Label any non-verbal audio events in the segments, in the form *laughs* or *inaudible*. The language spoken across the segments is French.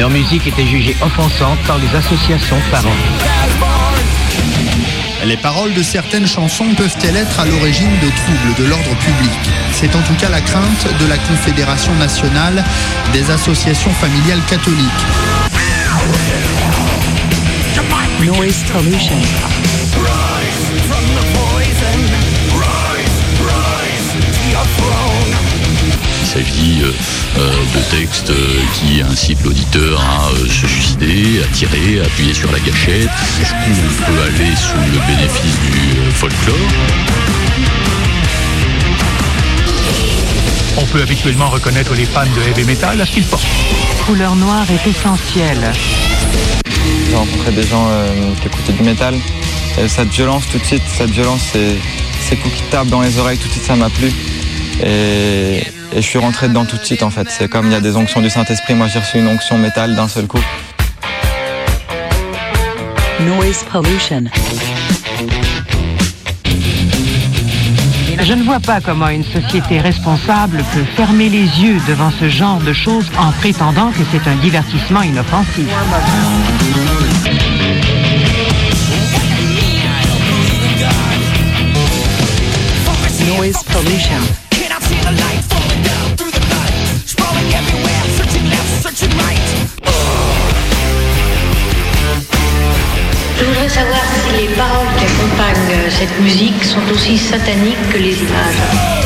Leur musique était jugée offensante par les associations de parents. Les paroles de certaines chansons peuvent-elles être à l'origine de troubles de l'ordre public? C'est en tout cas la crainte de la Confédération nationale des associations familiales catholiques. Noise pollution. S'agit euh, euh, de textes euh, qui incitent l'auditeur à se suicider, à tirer, à appuyer sur la gâchette. Jusqu'où on peut aller sous le bénéfice du folklore? On peut habituellement reconnaître les fans de heavy metal à ce qu'ils portent. Couleur noire est essentielle. J'ai rencontré des gens euh, qui écoutaient du métal. Et cette violence, tout de suite, cette violence, c'est ces coups qui tapent dans les oreilles, tout de suite, ça m'a plu. Et, et je suis rentré dedans tout de suite, en fait. C'est comme il y a des onctions du Saint-Esprit. Moi, j'ai reçu une onction métal d'un seul coup. Noise pollution. Je ne vois pas comment une société responsable peut fermer les yeux devant ce genre de choses en prétendant que c'est un divertissement inoffensif. Noise pollution. Cette musique sont aussi sataniques que les images.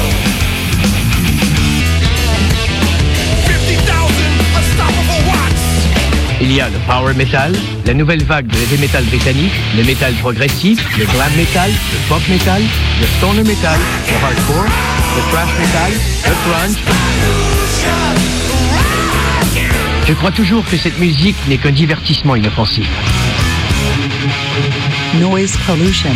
Il y a le power metal, la nouvelle vague de heavy metal britannique, le metal progressif, le glam metal, le pop metal, le stoner metal, le hardcore, le thrash metal, le grunge. Je crois toujours que cette musique n'est qu'un divertissement inoffensif. Noise pollution.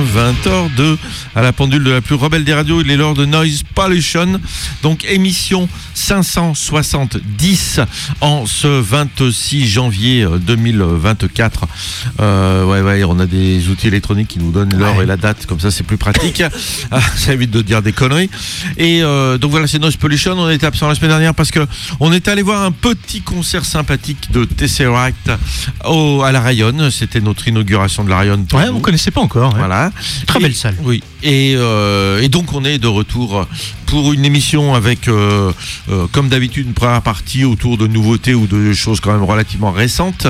20h02 à la pendule de la plus rebelle des radios, il est l'heure de Noise Pollution. Donc émission 570 en ce 26 janvier euh, 2024. Euh, ouais, ouais, on a des outils électroniques qui nous donnent l'heure et la date, comme ça c'est plus pratique. *laughs* Ah, ça évite de dire des conneries. Et euh, donc voilà, c'est Noise Pollution. On était absent la semaine dernière parce que on est allé voir un petit concert sympathique de Tesseract au, à la Rayonne. C'était notre inauguration de la Rayonne. Ouais, nous. on connaissait pas encore. hein. Voilà. Très Et- belle salle. Oui. Et, euh, et donc on est de retour pour une émission avec, euh, euh, comme d'habitude, une première partie autour de nouveautés ou de choses quand même relativement récentes.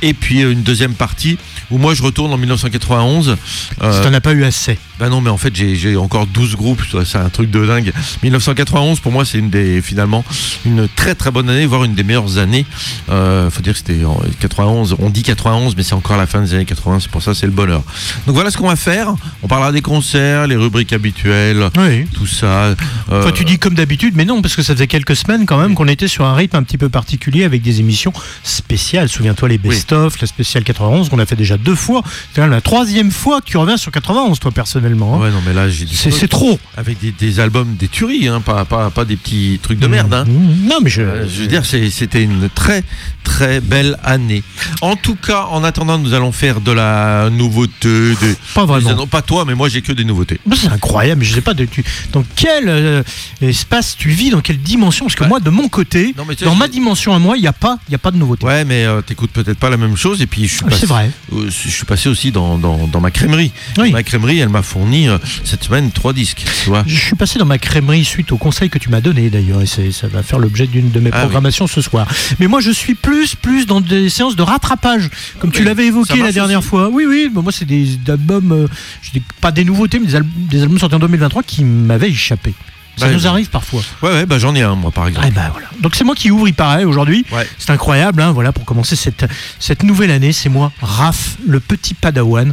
Et puis euh, une deuxième partie où moi je retourne en 1991. Euh, Si t'en as pas eu assez. Bah non, mais en fait, j'ai encore 12 groupes, c'est un truc de dingue. 1991, pour moi, c'est une des, finalement, une très très bonne année, voire une des meilleures années. Euh, faut dire que c'était en 91, on dit 91, mais c'est encore la fin des années 80, c'est pour ça, c'est le bonheur. Donc voilà ce qu'on va faire. On parlera des concerts, les rubriques habituelles, Oui. tout ça. Euh, Enfin, tu dis comme d'habitude, mais non, parce que ça faisait quelques semaines quand même qu'on était sur un rythme un petit peu particulier avec des émissions spéciales. Souviens-toi les best-of, la spéciale 91 qu'on a fait déjà deux fois. C'est quand même la troisième fois que tu reviens sur 91, toi personnellement. Hein. Ouais, non, mais là, j'ai C'est trop. Avec des, des albums, des tueries, hein, pas, pas, pas des petits trucs de merde. Hein. Mmh. Non, mais je. Euh, je veux dire, c'était une très très belle année. En tout cas, en attendant, nous allons faire de la nouveauté. Pas vraiment. Non, pas toi, mais moi j'ai que des nouveautés. C'est incroyable, je sais pas de, tu- dans quel euh, espace tu vis, dans quelle dimension. Parce que moi, de mon côté, Non, dans ma dimension à moi, il n'y a, pas- y a pas de nouveauté. Ouais, mais euh, t'écoutes peut-être pas la même chose. Et puis je suis Ah, passé, c'est vrai. euh, je suis passé aussi dans, dans, dans ma crèmerie. Oui. Ma crèmerie, elle m'a fourni euh, cette semaine trois disques. Tu vois. Je suis passé dans ma crèmerie suite au conseil que tu m'as donné d'ailleurs, et ça va faire l'objet d'une de mes Ah oui. programmations ce soir. Mais moi, je suis plus, plus dans des séances de rattrapage, comme tu l'avais évoqué la dernière aussi. fois. Oui, oui, bah, moi, c'est des albums, euh, je dis pas des nouveautés, mais des, al- des albums sortis en 2023 qui m'avaient échappé. Ça Ouais, nous arrive parfois. Ouais, ouais, bah j'en ai un, moi, par exemple. Ah, bah, voilà. Donc c'est moi qui ouvre, il paraît, aujourd'hui. Ouais. C'est incroyable, hein, voilà, pour commencer cette, cette nouvelle année. C'est moi, Raph, le petit padawan,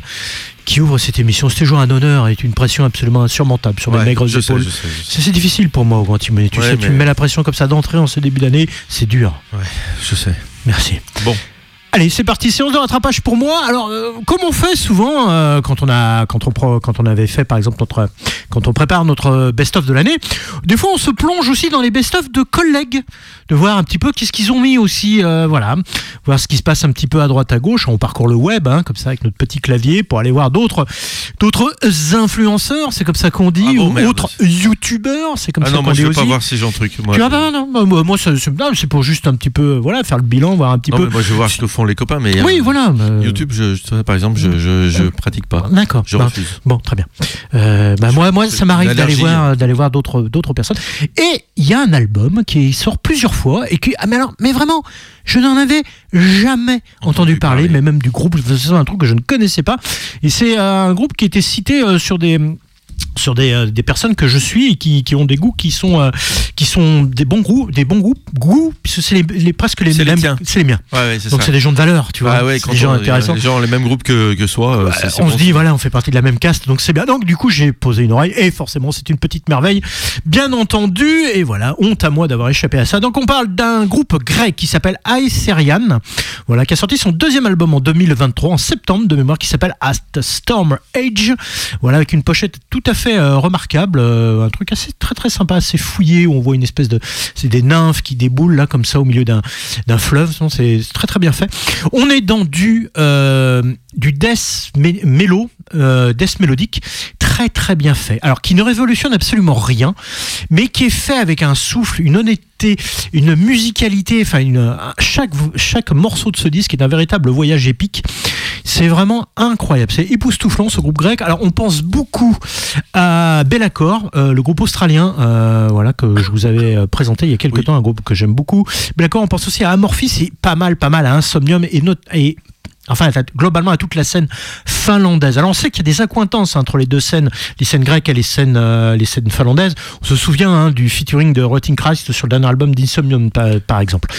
qui ouvre cette émission. C'est toujours un honneur et une pression absolument insurmontable sur mes Ouais, maigres épaules. C'est difficile pour moi quand tu Ouais, sais, tu me mets la pression comme ça d'entrée en ce début d'année, c'est dur. Ouais, je sais. Merci. Bon. Allez, c'est parti, séance de rattrapage pour moi. Alors, euh, comme on fait souvent euh, quand on a, quand on quand on avait fait par exemple notre, quand on prépare notre best-of de l'année, des fois on se plonge aussi dans les best-of de collègues, de voir un petit peu qu'est-ce qu'ils ont mis aussi, euh, voilà, voir ce qui se passe un petit peu à droite à gauche. On parcourt le web, hein, comme ça avec notre petit clavier pour aller voir d'autres, d'autres influenceurs, c'est comme ça qu'on dit, Ah bon, ou autres youtubeurs, c'est comme Ah ça non, qu'on moi dit je veux aussi. pas voir ces gens trucs. Moi, tu pas, non, moi, moi, c'est non, pour juste un petit peu, voilà, faire le bilan, voir un petit Non, peu. mais moi je veux voir ce que font les copains, mais Oui, euh, voilà. euh, YouTube, je, je- par exemple, je, je, je pratique pas. D'accord. Je Bah, refuse. Bon, très bien. Euh, bah, moi, moi, ça m'arrive d'aller voir, d'aller voir d'autres, d'autres personnes. Et il y a un album qui sort plusieurs fois et qui, ah, mais alors, mais vraiment, je n'en avais jamais entendu, parler, parler. mais même du groupe. C'est un truc que je ne connaissais pas. Et c'est euh, un groupe qui était cité euh, sur des sur des, euh, des personnes que je suis et qui, qui ont des goûts qui sont euh, qui sont des bons goûts des bons goûts goûts puisque c'est les, les- presque les, C'est les mêmes c'est les miens. Ouais, ouais, c'est donc c'est des gens de valeur tu vois. Ah ouais, c'est quand des gens on- intéressants. les gens les mêmes groupes que, que soi, euh, on bon. se dit voilà on fait partie de la même caste donc c'est bien. Donc du coup j'ai posé une oreille et forcément c'est une petite merveille. Bien entendu et voilà honte à moi d'avoir échappé à ça. Donc on parle d'un groupe grec qui s'appelle Aeserian voilà qui a sorti son deuxième album en 2023 en septembre de mémoire qui s'appelle At Storm Age voilà avec une pochette tout à fait euh, remarquable euh, un truc assez très très sympa assez fouillé où on voit une espèce de c'est des nymphes qui déboulent là comme ça au milieu d'un d'un fleuve. C'est très très bien fait. On est dans du euh, du death mé- mélo death mélodique. Très très bien fait. Alors qui ne révolutionne absolument rien mais qui est fait avec un souffle une honnêteté une musicalité enfin une chaque chaque morceau de ce disque est un véritable voyage épique. C'est vraiment incroyable. C'est époustouflant ce groupe grec. Alors on pense beaucoup à Bellacore euh, le groupe australien euh, voilà que je vous avais euh, présenté il y a quelques Oui. temps un groupe que j'aime beaucoup. Bellacore on pense aussi à Amorphis. C'est pas mal pas mal à Insomnium et, not- et Enfin, globalement, à toute la scène finlandaise. Alors, on sait qu'il y a des accointances entre les deux scènes, les scènes grecques et les scènes, euh, les scènes finlandaises. On se souvient hein, du featuring de Rotting Christ sur le dernier album d'Insomnium, par, exemple.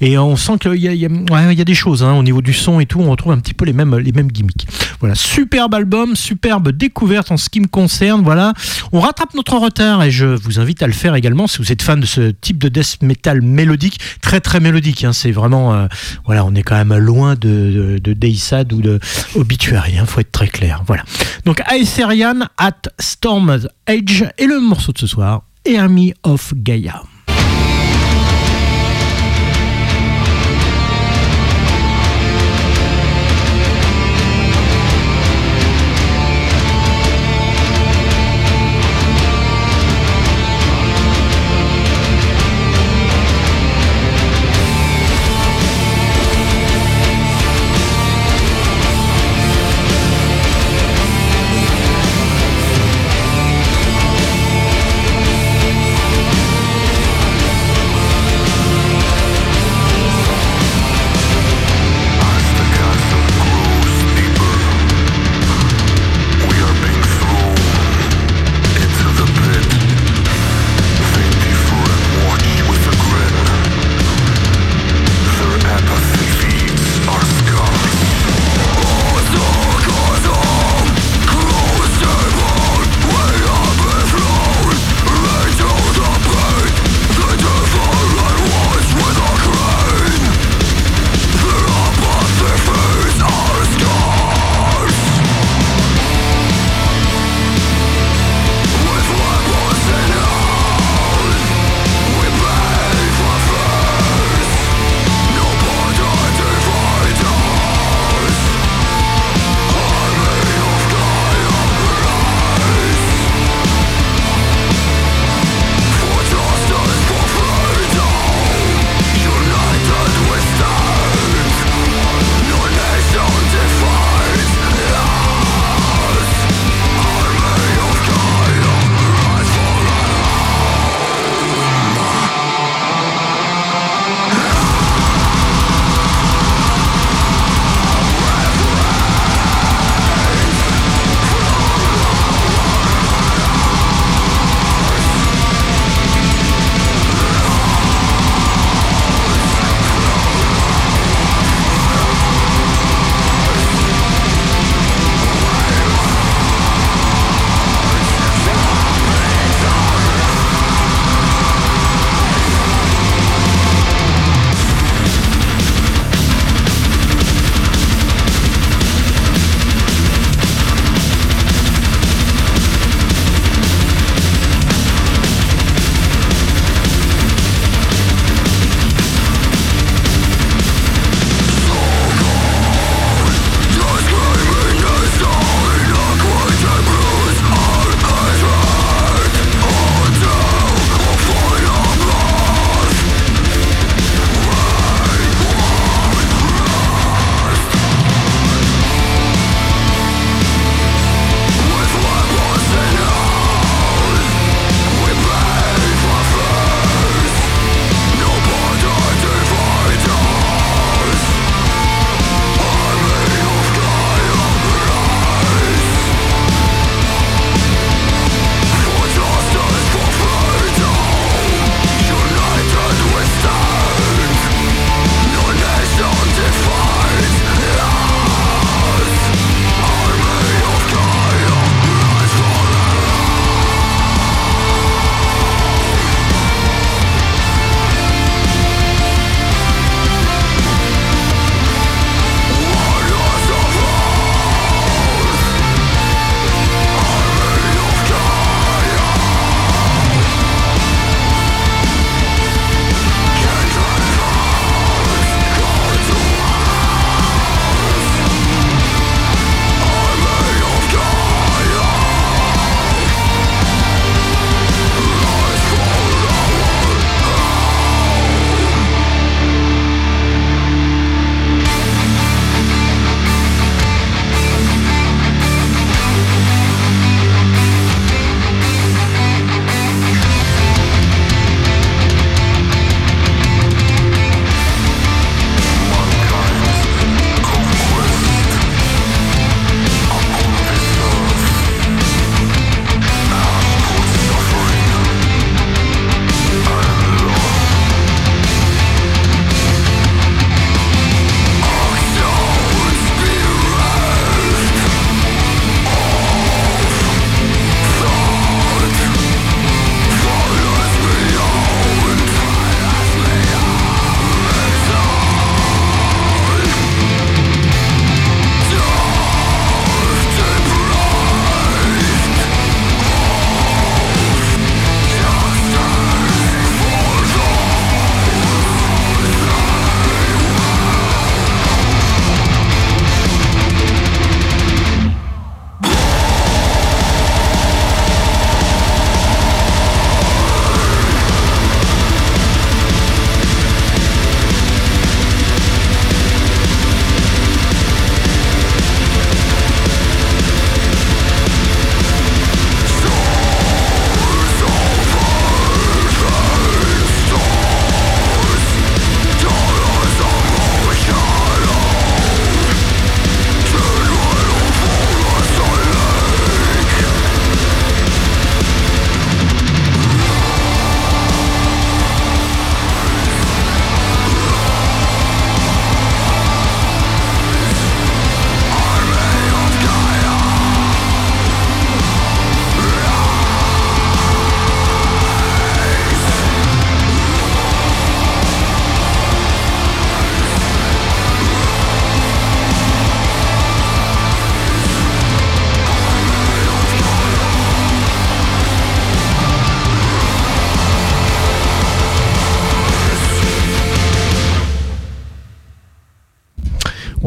Et on sent qu'il y a, des choses hein, au niveau du son et tout. On retrouve un petit peu les mêmes, les mêmes gimmicks. Voilà, superbe album, superbe découverte en ce qui me concerne. Voilà, on rattrape notre retard et je vous invite à le faire également si vous êtes fan de ce type de death metal mélodique, très très mélodique. hein. C'est vraiment, euh, voilà, on est quand même loin de Deissad ou de Obituary. Il faut être très clair. Voilà. Donc Aetherian at Storm's Edge et le morceau de ce soir, Army of Gaia.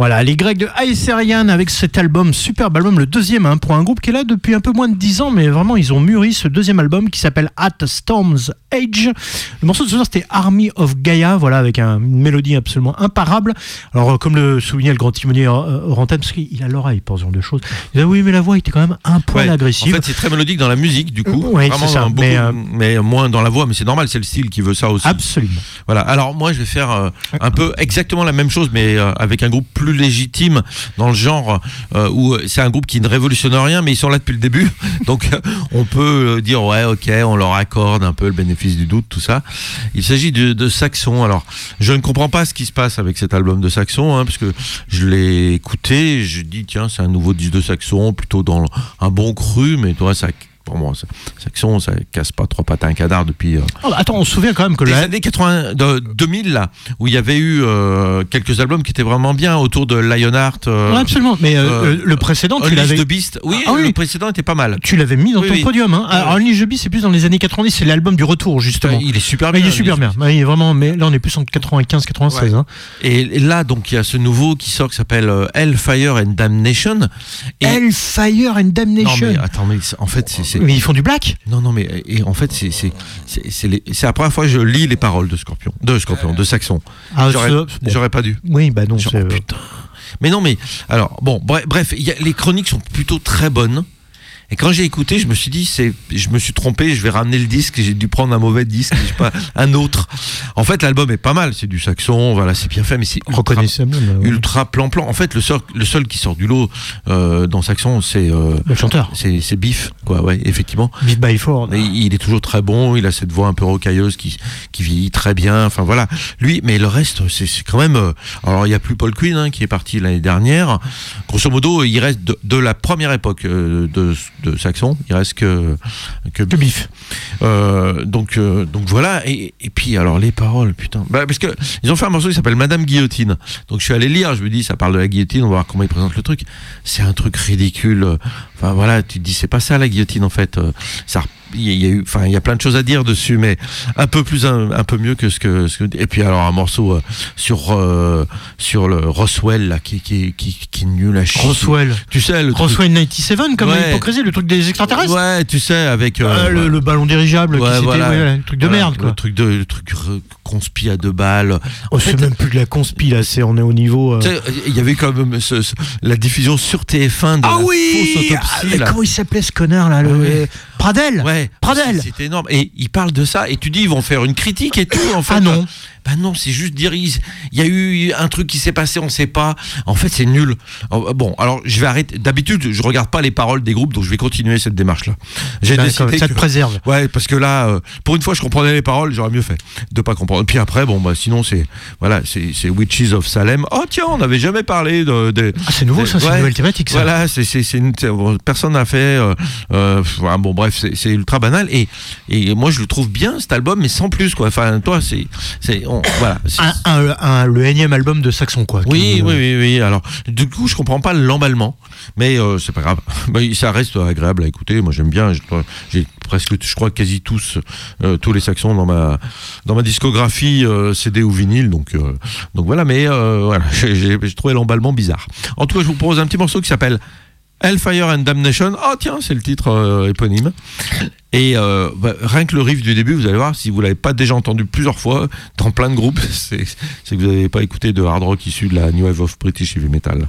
Voilà, les Grecs de Aeserian avec cet album, superbe album, le deuxième hein, pour un groupe qui est là depuis un peu moins de 10 ans, mais vraiment ils ont mûri ce deuxième album qui s'appelle At Storm's Age. Le morceau de ce soir c'était Army of Gaia, voilà, avec un- une mélodie absolument imparable. Alors, euh, comme le soulignait le grand timonier euh, Rantan, parce qu'il a l'oreille pour ce genre de choses, il dit oui, mais la voix était quand même un poil Ouais. agressive. En fait, c'est très mélodique dans la musique, du coup. Ouais, Vraiment, c'est ça, beaucoup, mais, euh, mais moins dans la voix, mais c'est normal, c'est le style qui veut ça aussi. Absolument. Voilà. Alors moi, je vais faire euh, un peu exactement la même chose, mais euh, avec un groupe plus légitime dans le genre euh, où c'est un groupe qui ne révolutionne rien, mais ils sont là depuis le début. *laughs* Donc euh, on peut euh, dire ouais, ok, on leur accorde un peu le bénéfice du doute, tout ça. Il s'agit de, Saxon. Alors je ne comprends pas ce qui se passe avec cet album de Saxon, hein, parce que je l'ai écouté, je dis tiens, c'est un nouveau disque de Saxon, plutôt dans un bon cru, mais toi ça. Pour moi, ça- casse pas trois pattes à un canard depuis euh, Oh, bah, attends, on se souvient quand même que les la- années 80, de 2000 là, où il y avait eu euh, quelques albums qui étaient vraiment bien autour de Lionheart. euh, Ouais, absolument, mais le précédent, tu Unleash l'avais. Beast. Oui, Ah oui. le précédent était pas mal. Tu l'avais mis dans Oui, ton oui. podium. Hein. Alors, Unleash the Beast, c'est plus dans les années 90, c'est l'album du retour, justement. Il est super bien. il est super bien. Il est vraiment, mais là, on est plus en 95, 96. Ouais. Hein. Et, là, donc, il y a ce nouveau qui sort qui s'appelle Hellfire and Damnation. Et- Hellfire and non, Damnation. mais attends, mais en fait, c'est. Mais ils font du black Non, non, mais et en fait, c'est la première fois que je lis les paroles de Scorpion, de Scorpion, de Saxon. Ah, J'aurais pas dû. Oui, bah non, Genre, oh, putain. Mais non, mais alors bon, bref, bref, il y a- les chroniques sont plutôt très bonnes. Et quand j'ai écouté, je me suis dit, c'est, je me suis trompé, je vais ramener le disque, j'ai dû prendre un mauvais disque, je sais pas, *laughs* un autre. En fait, l'album est pas mal, c'est du saxon, voilà, c'est bien fait, mais c'est ultra, Reconnaissable. euh, ouais. ultra plan-plan. En fait, le seul, le seul qui sort du lot euh, dans saxon, c'est, euh, Le chanteur. c'est, c'est Biff, quoi, ouais, effectivement. Beat by Ford. Mais il est toujours très bon, il a cette voix un peu rocailleuse qui, qui vieillit très bien. Enfin voilà, lui, mais le reste, c'est c'est quand même. euh, alors il n'y a plus Paul Quinn hein, qui est parti l'année dernière. Grosso modo, il reste de, de la première époque euh, de, de Saxon, il reste que que, Biff. Euh, donc euh, donc voilà. Et, et puis alors les paroles, putain, bah, parce que ils ont fait un morceau qui s'appelle Madame Guillotine. Donc je suis allé lire, je me dis ça parle de la guillotine, on va voir comment ils présentent le truc. C'est un truc ridicule. Enfin voilà, tu te dis c'est pas ça la guillotine en fait. Euh, Ça il y a- eu, enfin, il y a plein de choses à dire dessus, mais un peu plus, un, un peu mieux que ce que, ce que- et puis alors un morceau euh, sur euh, sur le Roswell là, qui qui qui, qui nul à chier. Roswell. Tu sais le Roswell 97, comme Ouais. l'hypocrisie, le truc des extraterrestres. Ouais, tu sais avec euh, Euh, le, le ballon dirigeable, qui Ouais, voilà. un truc de voilà, merde, quoi. Le truc de, le truc conspi à deux balles. Oh, c'est même plus de la conspi, là, c'est, on est au niveau. il y avait quand même ce- ce- la diffusion sur TF1 de Ah la oui fausse Ah, autopsie. là. Comment il s'appelait ce connard, là le... Ah ouais. Pradel Ouais, Pradel c'est- énorme. Et ils parlent de ça, et tu dis ils vont faire une critique et tout. En fait, Ah non. Bah non, c'est juste dire il y a eu un truc qui s'est passé, on sait pas. En fait, c'est nul. Oh, Bon, alors je vais arrêter. D'habitude, je regarde pas les paroles des groupes, donc je vais continuer cette démarche-là. J'ai décidé ça te que- préserve. Ouais, parce que là, euh, pour une fois, je comprenais les paroles, j'aurais mieux fait de pas comprendre. Puis après, bon, bah sinon, c'est voilà, c'est c'est Witches of Salem. Oh tiens, on n'avait jamais parlé de. de Ah, c'est nouveau, ça, c'est Ouais. une nouvelle thématique, ça. Voilà, c'est c'est c'est une- c'est- bon, personne n'a fait. euh, euh, bon, bref, c'est ultra banal et et moi je le trouve bien cet album, mais sans plus quoi. Enfin, toi, c'est c'est on- voilà. Un, un- un- le énième album de Saxon, quoi. oui, qui- oui, oui, oui. Alors, du coup, je comprends pas l'emballement, mais euh, c'est pas grave. *laughs* Bah, ça reste agréable à écouter. Moi, j'aime bien. J'ai- presque, je crois, quasi tous, euh, tous les saxons dans ma dans ma discographie euh, CD ou vinyle. Donc, euh, donc voilà. Mais euh, voilà, *laughs* j'ai trouvé l'emballement bizarre. En tout cas, je vous propose un petit morceau qui s'appelle Hellfire and Damnation. Oh tiens, c'est le titre euh, éponyme. Et euh, bah, rien que le riff du début, vous allez voir, si vous l'avez pas déjà entendu plusieurs fois dans plein de groupes, *laughs* c'est que vous n'avez pas écouté de hard rock issu de la New Wave of British Heavy Metal.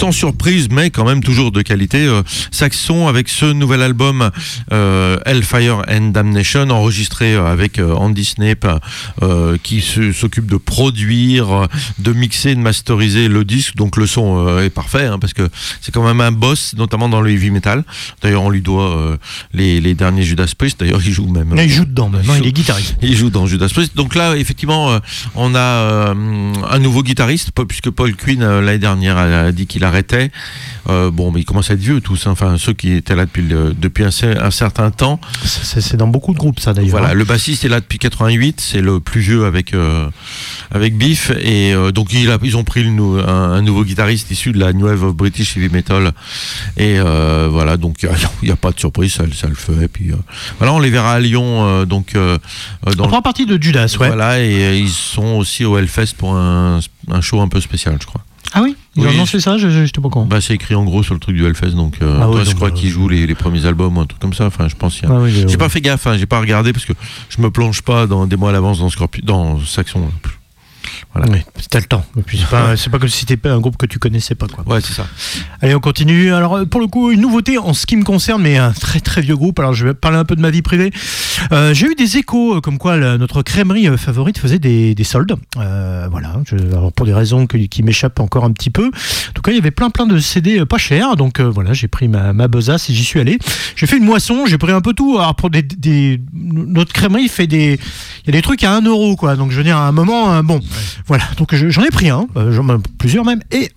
Sans surprise, mais quand même toujours de qualité. Euh, Saxon avec ce nouvel album euh, Hellfire and Damnation, enregistré euh, avec euh, Andy Snape, euh, qui s'occupe de produire, euh, de mixer, de masteriser le disque. Donc le son euh, est parfait, hein, parce que c'est quand même un boss, notamment dans le heavy metal. D'ailleurs, on lui doit euh, les, les derniers Judas Priest. D'ailleurs, il joue même. Il joue dedans maintenant, il est guitariste. Il joue dans Judas Priest. Donc là, effectivement, euh, on a euh, un nouveau guitariste, puisque Paul Quinn, euh, l'année dernière, a dit qu'il arrêtait. Euh, bon, mais ils commencent à être vieux tous, hein. enfin ceux qui étaient là depuis, le- depuis un, cer- un certain temps. C'est dans beaucoup de groupes, ça d'ailleurs. Voilà, hein. le bassiste est là depuis 88, c'est le plus vieux avec euh, avec Biff, et euh, donc il a, ils ont pris le un, un nouveau guitariste issu de la New Wave of British Heavy Metal, et euh, voilà, donc il n'y a, pas de surprise, ça, ça le fait. Et puis voilà, on les verra à Lyon, donc dans On le- prend partie de Judas, ouais. voilà, et ils sont aussi au Hellfest pour un, un show un peu spécial, je crois. Ah oui? Ils ont Oui, annoncé ça Je n'étais pas courant. Bah, c'est écrit en gros sur le truc du Hellfest, donc euh, Ah oui, toi, je crois euh, qu'ils jouent les, les premiers albums ou un truc comme ça. Enfin, je pense a- Ah oui, J'ai ouais. pas fait gaffe, hein, j'ai pas regardé parce que je me plonge pas dans des mois à l'avance dans Scorpion, dans Saxon. Voilà. Oui, c'était le temps. C'est pas, pas comme si c'était un groupe que tu connaissais pas. Quoi. Ouais, c'est ça. Allez, on continue. Alors, euh, pour le coup, une nouveauté en ce qui me concerne, mais un très très vieux groupe. Alors, je vais parler un peu de ma vie privée. Euh, J'ai eu des échos euh, comme quoi la- notre crèmerie favorite faisait des, des soldes. Euh, voilà. Je- alors, pour des raisons que- qui m'échappent encore un petit peu. En tout cas, il y avait plein plein de CD pas chers. Donc, euh, voilà, j'ai pris ma, ma besace et j'y suis allé. J'ai fait une moisson. J'ai pris un peu tout. Alors, pour des, des- notre crèmerie fait des, il y a des trucs à 1 euro, quoi. Donc, je veux dire, à un moment, euh, bon, voilà. Donc, je- j'en ai pris un, euh, plusieurs même, et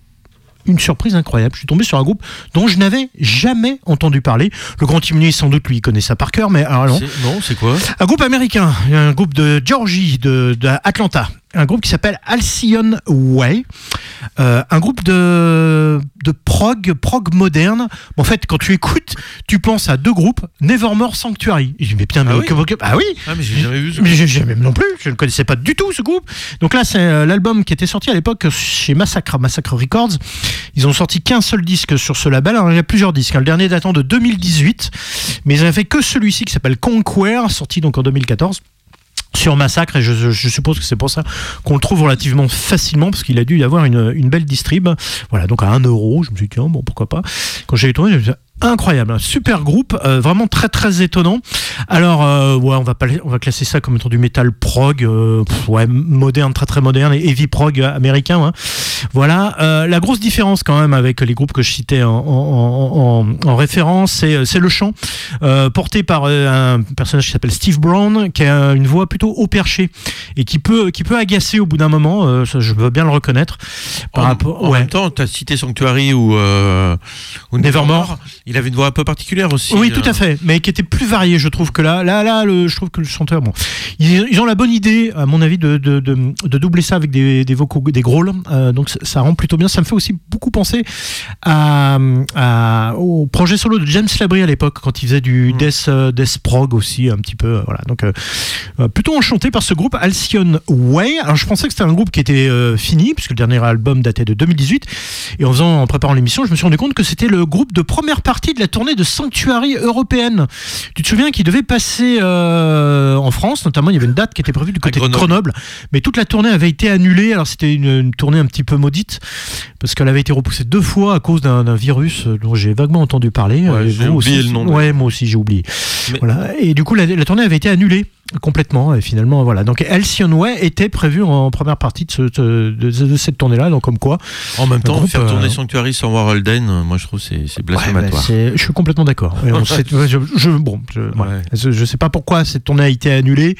une surprise incroyable. Je suis tombé sur un groupe dont je n'avais jamais entendu parler. Le grand Timonier, sans doute, lui, il connaît ça par cœur, mais alors non. C'est- Non, c'est quoi? Un groupe américain, un groupe de Georgie, de, de Atlanta. Un groupe qui s'appelle Alcyon Way. Euh, un groupe de, de prog, prog moderne. En fait, quand tu écoutes, tu penses à deux groupes, Nevermore Sanctuary. Et je dis, mais putain, mais Ah oui que- que- ah oui Ah, mais j'ai jamais vu. ce- mais j'ai jamais non plus, je ne connaissais pas du tout ce groupe. Donc là, c'est euh, l'album qui était sorti à l'époque chez Massacre, Massacre Records. Ils ont sorti qu'un seul disque sur ce label. Alors il y a plusieurs disques. Le dernier datant de 2018, mais ils n'avaient fait que celui-ci qui s'appelle Conquer, sorti donc en 2014 sur Massacre et je, je- suppose que c'est pour ça qu'on le trouve relativement facilement parce qu'il a dû y avoir une, une belle distrib. Voilà donc à 1 euro je me suis dit tiens bon pourquoi pas. Quand j'ai tourné je me suis dit, incroyable un super groupe euh, vraiment très très étonnant alors euh, ouais on va pas on va classer ça comme étant du métal prog euh, pff, ouais moderne très très moderne et heavy prog américain hein. voilà la grosse différence quand même avec les groupes que je citais en, en, en- en référence c'est c'est le chant porté par un personnage qui s'appelle Steve Brown, qui a une voix plutôt haut perché et qui peut, qui peut agacer au bout d'un moment. ça, je veux bien le reconnaître. Par en, rapport, ouais. même temps, tu as cité Sanctuary ou, ou Nevermore. Il avait une voix un peu particulière aussi. Oui, tout euh. à fait, mais qui était plus varié, je trouve que là, là, là, le, je trouve que le chanteur, bon, ils, ils ont la bonne idée, à mon avis, de, de, de, de doubler ça avec des, des vocaux, des growls, euh, donc ça, ça rend plutôt bien. Ça me fait aussi beaucoup penser à, à- au projet solo de James Labrie à l'époque, quand il faisait du Mm. death, euh, death prog aussi, un petit peu, euh, voilà. Donc, euh, plutôt enchanté par ce groupe Alcyon Way. Alors, je pensais que c'était un groupe qui était fini, puisque le dernier album datait de 2018. Et en faisant, en préparant l'émission, je me suis rendu compte que c'était le groupe de première partie de la tournée de Sanctuary européenne. Tu te souviens qu'il devait passer euh, en France, notamment il y avait une date qui était prévue du côté de Grenoble. Mais toute la tournée avait été annulée. Alors c'était une, une tournée un petit peu maudite parce qu'elle avait été repoussée deux fois à cause d'un virus dont j'ai vaguement entendu parler. Ouais, j'ai oublié aussi, le nom, Ouais, moi aussi j'ai oublié. Mais- Voilà. Et du coup la, la tournée avait été annulée complètement et finalement voilà donc Alcyon Way était prévu en première partie de, ce- de- cette tournée là donc comme quoi En même temps, groupe, faire tourner euh, Sanctuary sans voir Holden, euh, moi je trouve c'est c'est blasphématoire. Ouais, bah, je suis complètement d'accord. *laughs* Je, je- bon, je, voilà. Ouais. je, je sais pas pourquoi cette tournée a été annulée,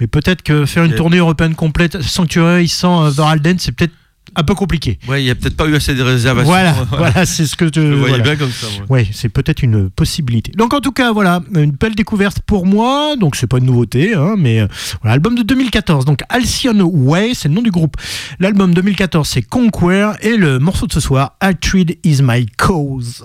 mais peut-être que faire une tournée européenne complète, Sanctuary sans euh, Varalden, c'est peut-être un peu compliqué. Ouais, il n'y a peut-être pas eu assez de réservations. Voilà, *laughs* voilà, c'est ce que je, Je voilà. bien comme ça. Ouais, c'est peut-être une possibilité. Donc en tout cas, voilà, une belle découverte pour moi. Donc c'est pas une nouveauté, hein, mais euh, voilà, album de 2014. Donc Alcyon Way, c'est le nom du groupe. L'album 2014, c'est Conquer et le morceau de ce soir, Hatred is my cause.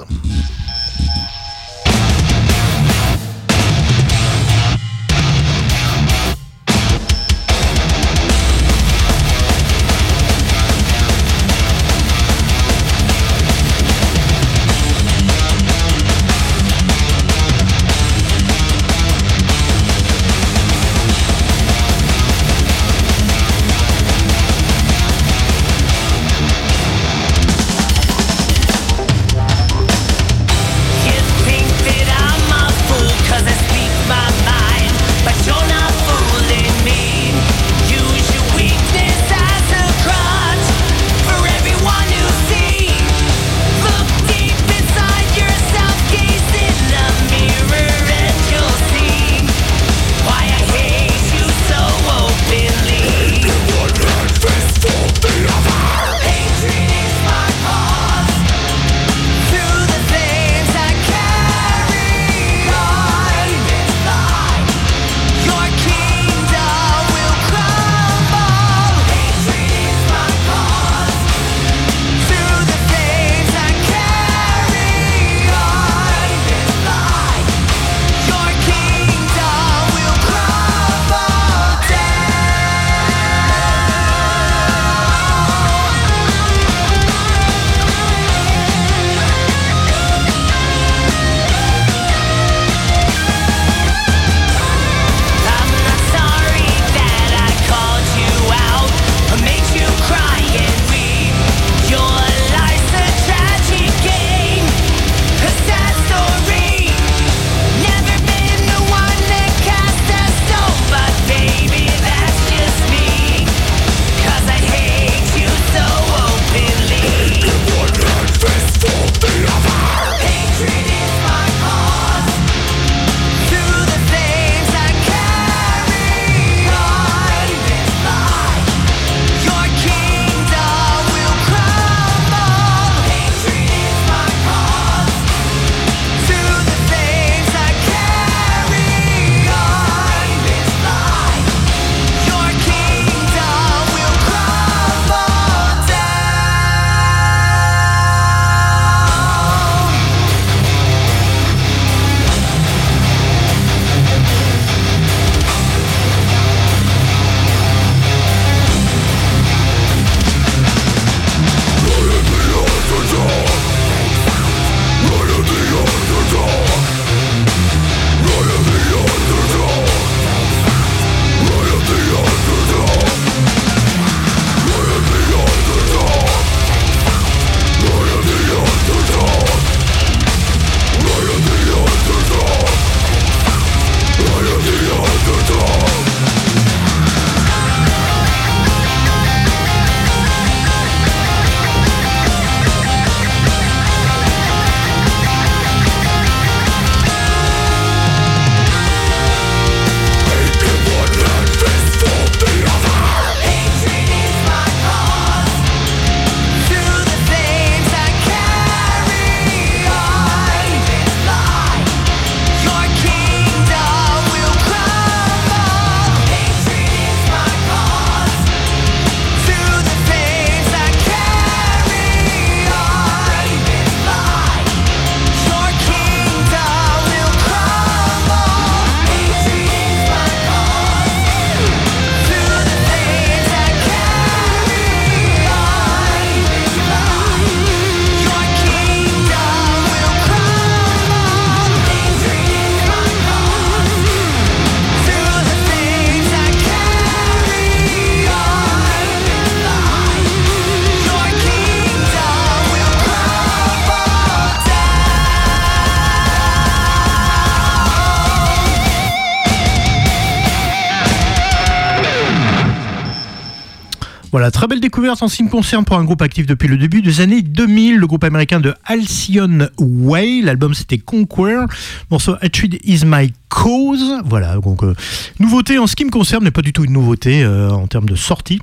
Découverte en ce qui me concerne pour un groupe actif depuis le début des années 2000, le groupe américain de Halcyon Way. L'album c'était Conquer, morceau Hatred is my cause. Voilà, donc euh, nouveauté en ce qui me concerne, mais pas du tout une nouveauté euh, en termes de sortie.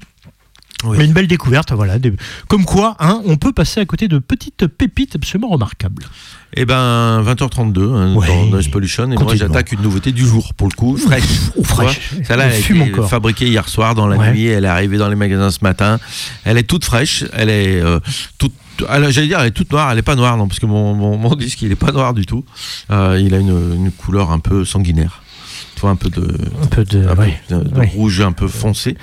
Oui. Mais une belle découverte, voilà. Comme quoi, hein, on peut passer à côté de petites pépites absolument remarquables. Eh ben, 20h32 hein, Ouais. dans Noise Pollution. Et moi, Continuons. j'attaque une nouveauté du jour, pour le coup, fraîche. Ou fraîche. Celle-là, Elle elle a été encore. fabriquée hier soir dans la Ouais. nuit. Elle est arrivée dans les magasins ce matin. Elle est toute fraîche. Elle est euh, toute. J'allais dire, elle est toute noire. Elle est pas noire, non, parce que mon, mon, mon disque, il est pas noir du tout. Euh, il a une, une couleur un peu sanguinaire. Tu vois, un peu de, Un peu de. un peu ouais. de- de Ouais. rouge un peu foncé.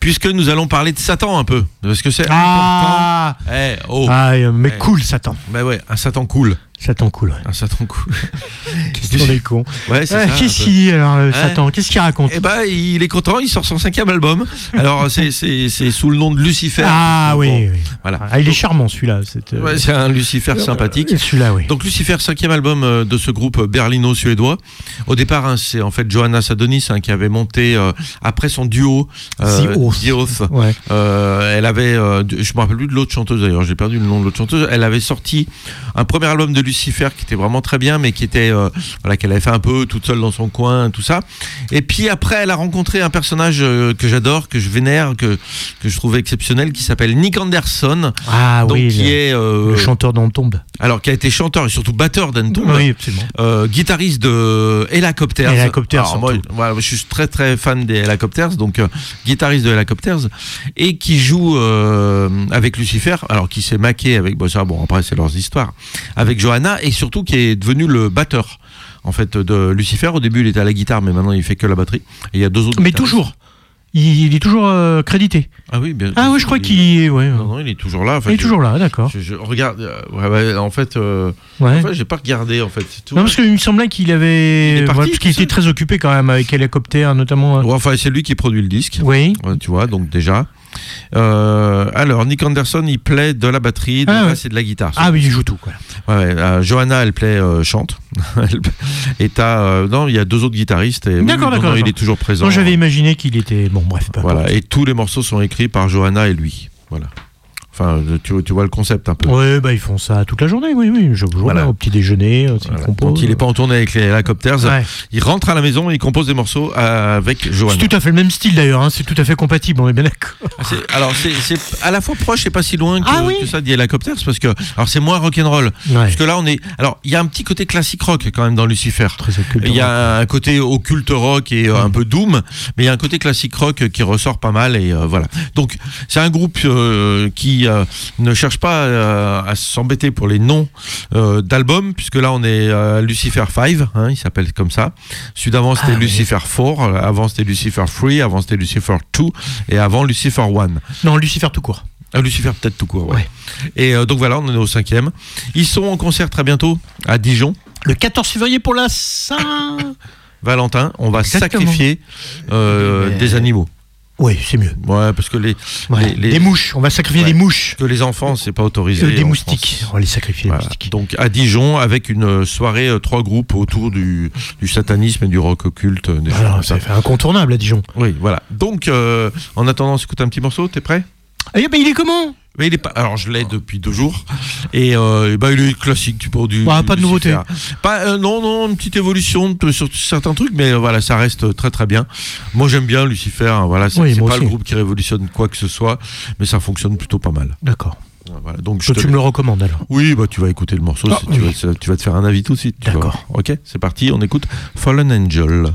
Puisque nous allons parler de Satan un peu. Parce que c'est Ah, important. Eh, oh. ah mais Ouais. cool, Satan. Bah ouais, un Satan cool. Satan cool, ouais. Un Satan cool. *laughs* Qu'est-ce qu'on est con. Ouais, c'est Ah, ça. Qu'est-ce qu'il dit alors, Ouais. Satan Qu'est-ce qu'il raconte Eh ben, il est content, il sort son cinquième album. Alors, *laughs* c'est- c'est c'est sous le nom de Lucifer. Ah oui, bon, oui. Voilà. Ah, il est charmant celui-là. c'est, euh, Ouais, c'est un Lucifer sympathique. euh, Celui-là, oui. Donc Lucifer, cinquième album euh, de ce groupe berlino-suédois. Au départ, hein, c'est en fait Johanna Sadonis hein, qui avait monté euh, après son duo euh, The Oath. The Oath. Ouais. Euh, elle avait, euh, je me rappelle plus de l'autre chanteuse d'ailleurs, j'ai perdu le nom de l'autre chanteuse. Elle avait sorti un premier album de Lucifer qui était vraiment très bien, mais qui était, euh, voilà, qu'elle avait fait un peu toute seule dans son coin, tout ça. Et puis après, elle a rencontré un personnage euh, que j'adore, que je vénère, que que je trouvais exceptionnel, qui s'appelle Nick Anderson, Ah donc oui, qui le, est, euh, le chanteur dans Tombe. alors qui a été chanteur et surtout batteur d'Entomb. Oui, absolument. Guitariste de Helicopters. Helicopters, Alors, moi, voilà, je suis très très fan des Helicopters, donc guitariste de Helicopters et qui joue avec Lucifer. Alors qui s'est maqué avec, bon ça, bon après c'est leurs histoires, avec Et surtout qui est devenu le batteur en fait de Lucifer. Au début il était à la guitare, mais maintenant il fait que la batterie. Et il y a deux autres. Mais toujours. Il, il est toujours euh, crédité. Ah oui, bien. Ah oui, je crois il- qu'il est. Ouais. Non, non, il est toujours là. en fait, il est je- toujours là, d'accord. Je, je regarde. euh, ouais, ouais, en fait, euh, Ouais. en fait, j'ai pas regardé en fait. tout. Non, parce qu'il me semblait qu'il avait. Il est parti, parce qu'il était très occupé quand même avec Hélicoptère, notamment. euh, enfin, c'est lui qui produit le disque. Oui. Tu vois, donc déjà. Euh, alors, Nick Anderson, il plaît de la batterie, de Ah la ouais. et de la guitare. Ah oui, il joue tout, quoi. Ouais, ouais, euh, Johanna, elle plaît, euh, chante. *laughs* et t'as, non, il y a deux autres guitaristes. et D'accord, oui, d'accord, Il est toujours présent. Moi, j'avais imaginé qu'il était. Bon, bref, pas Voilà, et tous les morceaux sont écrits par Johanna et lui. Voilà. Enfin, tu, tu vois le concept un peu. Ouais, bah ils font ça toute la journée, oui, oui. Je Voilà. au petit déjeuner, euh, une Voilà. Donc il est pas en tournée avec les Helicopters. Ouais. Il rentre à la maison et il compose des morceaux avec Johanna. C'est tout à fait le même style d'ailleurs, hein, c'est tout à fait compatible, on est bien d'accord. Ah, alors c'est à la fois proche et pas si loin que, Ah oui que ça des Helicopters parce que alors c'est moins rock'n'roll Ouais. parce que là on est alors il y a un petit côté classique rock quand même dans Lucifer. Très occulte. Il y a un côté occulte rock et euh, un peu doom, mais il y a un côté classique rock qui ressort pas mal et euh, voilà. Donc c'est un groupe euh, qui euh, ne cherche pas euh, à s'embêter pour les noms euh, d'albums puisque là on est Lucifer 5, hein, il s'appelle comme ça. Celui d'avant c'était Ah oui. Lucifer 4, avant c'était Lucifer 3, avant c'était Lucifer 2 et avant Lucifer 1. Non, Lucifer tout court. Ah, Lucifer peut-être tout court. Ouais. Ouais. Et donc voilà, on en est au cinquième. Ils sont en concert très bientôt à Dijon. Le 14 février pour la Saint. Valentin, on va Exactement. sacrifier euh, Mais- des animaux. Oui, c'est mieux. Ouais, parce que les, Ouais, les, les- mouches, on va sacrifier Ouais. des mouches. que les enfants, c'est pas autorisé. Des moustiques. France. On va les sacrifier, Voilà. les moustiques. Donc à Dijon avec une euh, soirée euh, trois groupes autour du, du satanisme et du rock occulte. euh, des Alors, ça ça. fait incontournable à Dijon. Oui, voilà. Donc euh, en attendant, on s'écoute un petit morceau. T'es prêt? Eh ben, il est comment? Mais il est pas. Alors je l'ai depuis deux jours et euh, bah, il est classique, tu peux du. Bah, pas de nouveauté. Pas euh, non non une petite évolution sur certains trucs, mais euh, voilà ça reste très très bien. Moi j'aime bien Lucifer. hein, voilà c'est Oui, pas aussi. le groupe qui révolutionne quoi que ce soit, mais ça fonctionne plutôt pas mal. D'accord. Voilà, donc je te tu me le recommandes alors. Oui, bah tu vas écouter le morceau, Ah, si tu, vas, tu vas te faire un avis tout de suite. D'accord. Ok, c'est parti, on écoute Fallen Angel.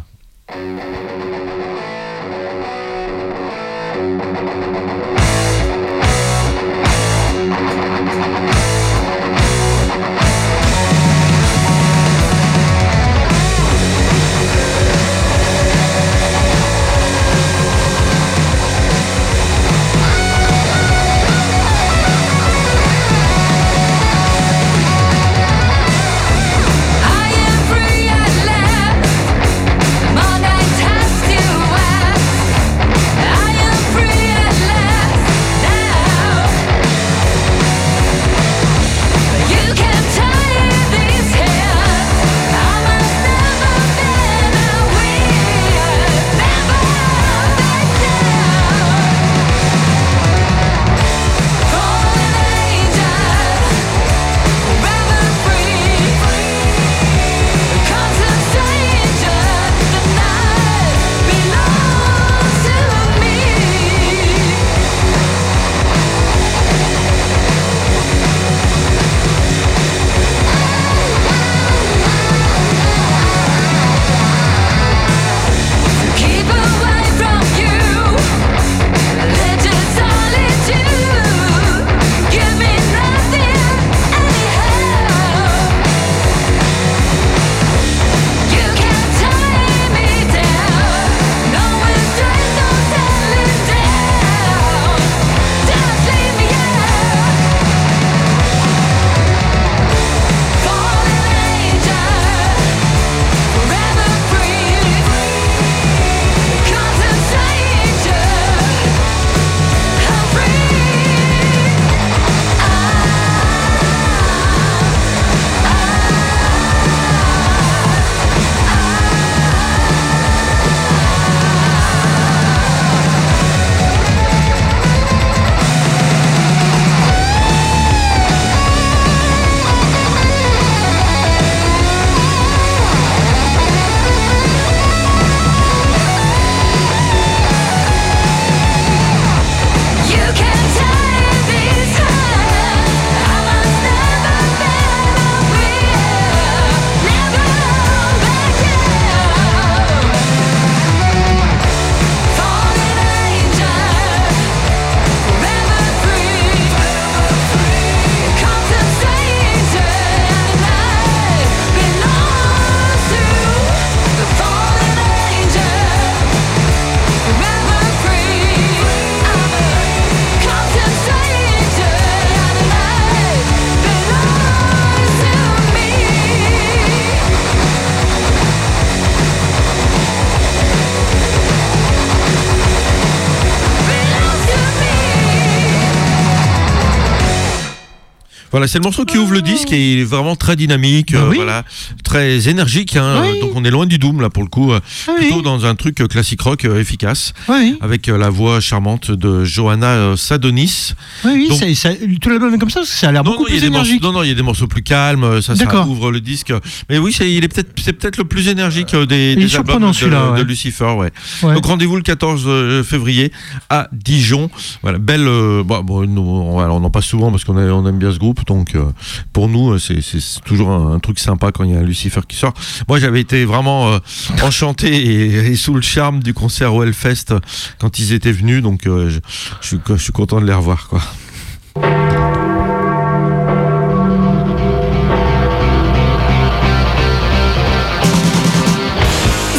Voilà, c'est le morceau qui ouvre le disque et il est vraiment très dynamique, Bah euh, voilà, très énergique. hein. Oui. Donc on est loin du doom là pour le coup, euh, Ah oui. plutôt dans un truc euh, classique rock efficace, avec la voix charmante de Johanna Sadonis. oui, oui, Donc- ça- tout l'album est comme ça parce que ça a l'air beaucoup non, plus des morceaux, énergique. non, non, il y a des morceaux plus calmes, ça, ça ouvre le disque. Mais oui, c'est, il est peut-être, c'est peut-être le plus énergique des, des albums de, ouais. de Lucifer, ouais. Ouais. Donc rendez-vous le 14 euh, février à Dijon. Voilà, belle. euh, bon, bon, on, en passe souvent parce qu'on on aime bien ce groupe, donc euh, pour nous, euh, c'est, toujours un, un truc sympa quand il y a un Lucifer qui sort. Moi, j'avais été vraiment euh, enchanté et, et sous le charme du concert au Hellfest quand ils étaient venus, donc euh, je, je suis, je suis content de les revoir, quoi.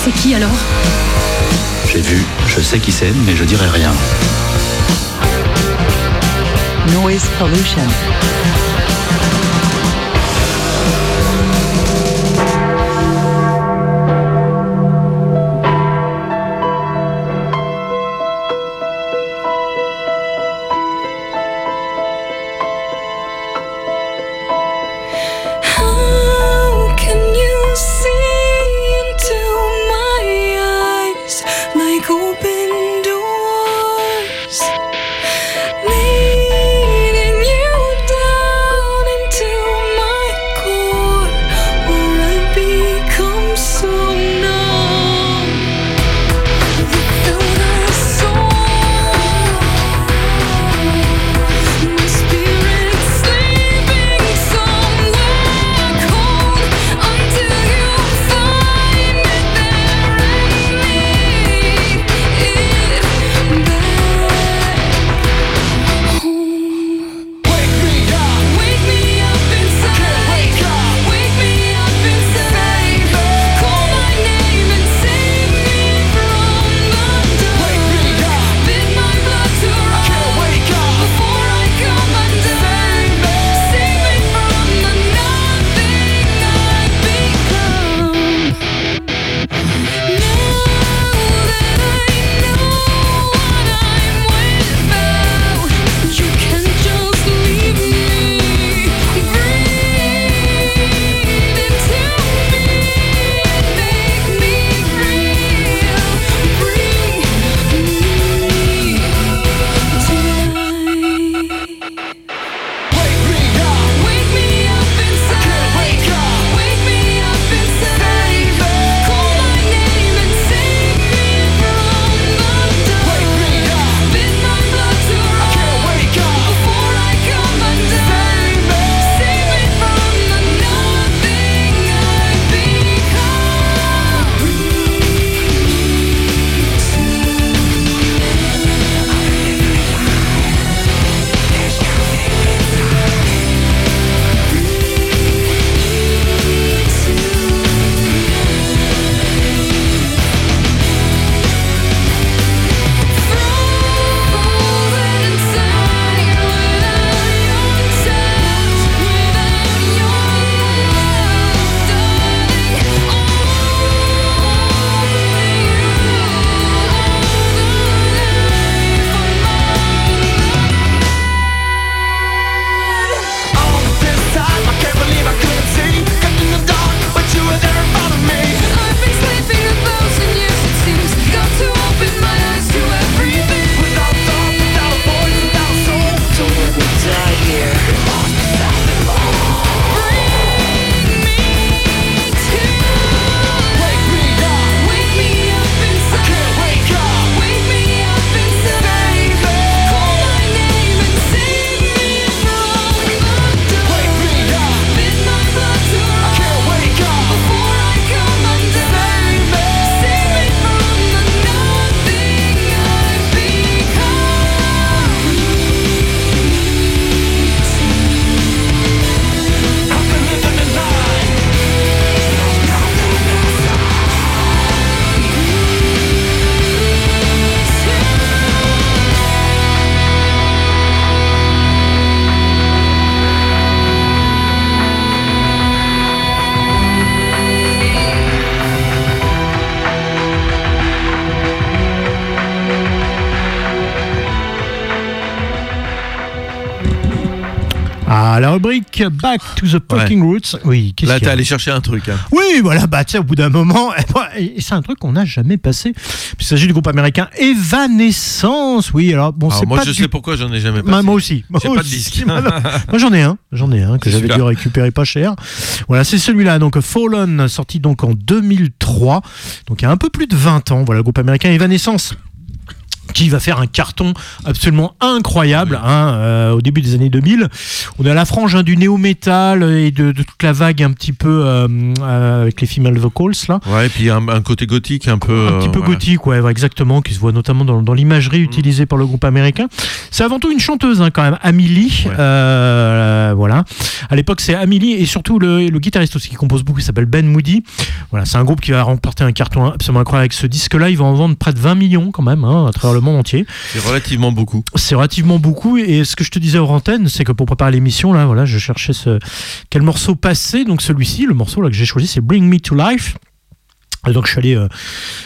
C'est qui alors? J'ai vu, je sais qui c'est, mais je dirai rien. Noise pollution. Back to the Fucking Roots. Oui, Là, t'es allé chercher un truc. hein. Oui, voilà, bah tu sais, au bout d'un moment, *laughs* et, bah, et c'est un truc qu'on n'a jamais passé. Il s'agit du groupe américain Evanescence. Oui, alors bon, c'est moi, pas je du- sais pourquoi j'en ai jamais Bah, passé. moi aussi. Moi J'ai pas de disque. *laughs* Moi, j'en ai un, j'en ai un que j'avais dû récupérer pas cher. Voilà, c'est celui-là, donc Fallen, sorti donc en 2003, donc il y a un peu plus de 20 ans. Voilà, le groupe américain Evanescence qui va faire un carton absolument incroyable hein, euh, au début des années 2000. On a la frange hein, du néo-metal et de, de toute la vague un petit peu euh, euh, avec les female vocals là. Ouais, et puis un, un côté gothique un peu. Un petit peu gothique, ouais, exactement, qui se voit notamment dans, dans l'imagerie utilisée par le groupe américain. C'est avant tout une chanteuse, hein, quand même, Amelie. euh, voilà. À l'époque, c'est Amelie et surtout le, le guitariste aussi qui compose beaucoup, il s'appelle Ben Moody. Voilà, c'est un groupe qui va remporter un carton absolument incroyable avec ce disque-là. Ils vont en vendre près de 20 millions quand même, à travers le monde entier. C'est relativement beaucoup. C'est relativement beaucoup. Et ce que je te disais aux antennes, c'est que pour préparer l'émission, là, voilà, je cherchais ce quel morceau passer. Donc celui-ci, le morceau là que j'ai choisi, c'est Bring Me to Life. Et donc je suis allé euh,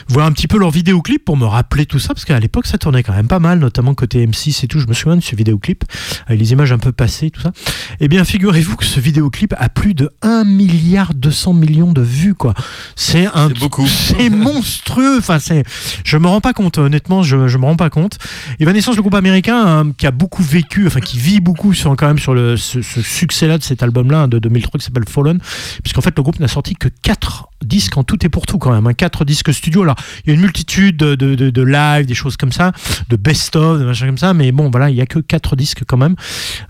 voir un petit peu leur vidéoclip pour me rappeler tout ça, parce qu'à l'époque ça tournait quand même pas mal, notamment côté M6 et tout. Je me souviens de ce vidéoclip, avec les images un peu passées, tout ça. Eh bien, figurez-vous que ce vidéoclip a plus de 1 milliard 200 millions de vues, quoi. C'est un, C'est beaucoup. *laughs* c'est monstrueux. Enfin, c'est, je me rends pas compte, honnêtement, je, je me rends pas compte. Evanescence, le groupe américain, hein, qui a beaucoup vécu, enfin, qui vit beaucoup sur, quand même sur le, ce, ce succès-là de cet album-là, hein, de 2003, qui s'appelle Fallen, puisqu'en fait, le groupe n'a sorti que 4 disques en tout et pour tout, quand même, hein, 4 disques studio. Alors, il y a une multitude de, de, de, de live, des choses comme ça, de best-of, de machins comme ça, mais bon, voilà, il y a que 4 disques quand même.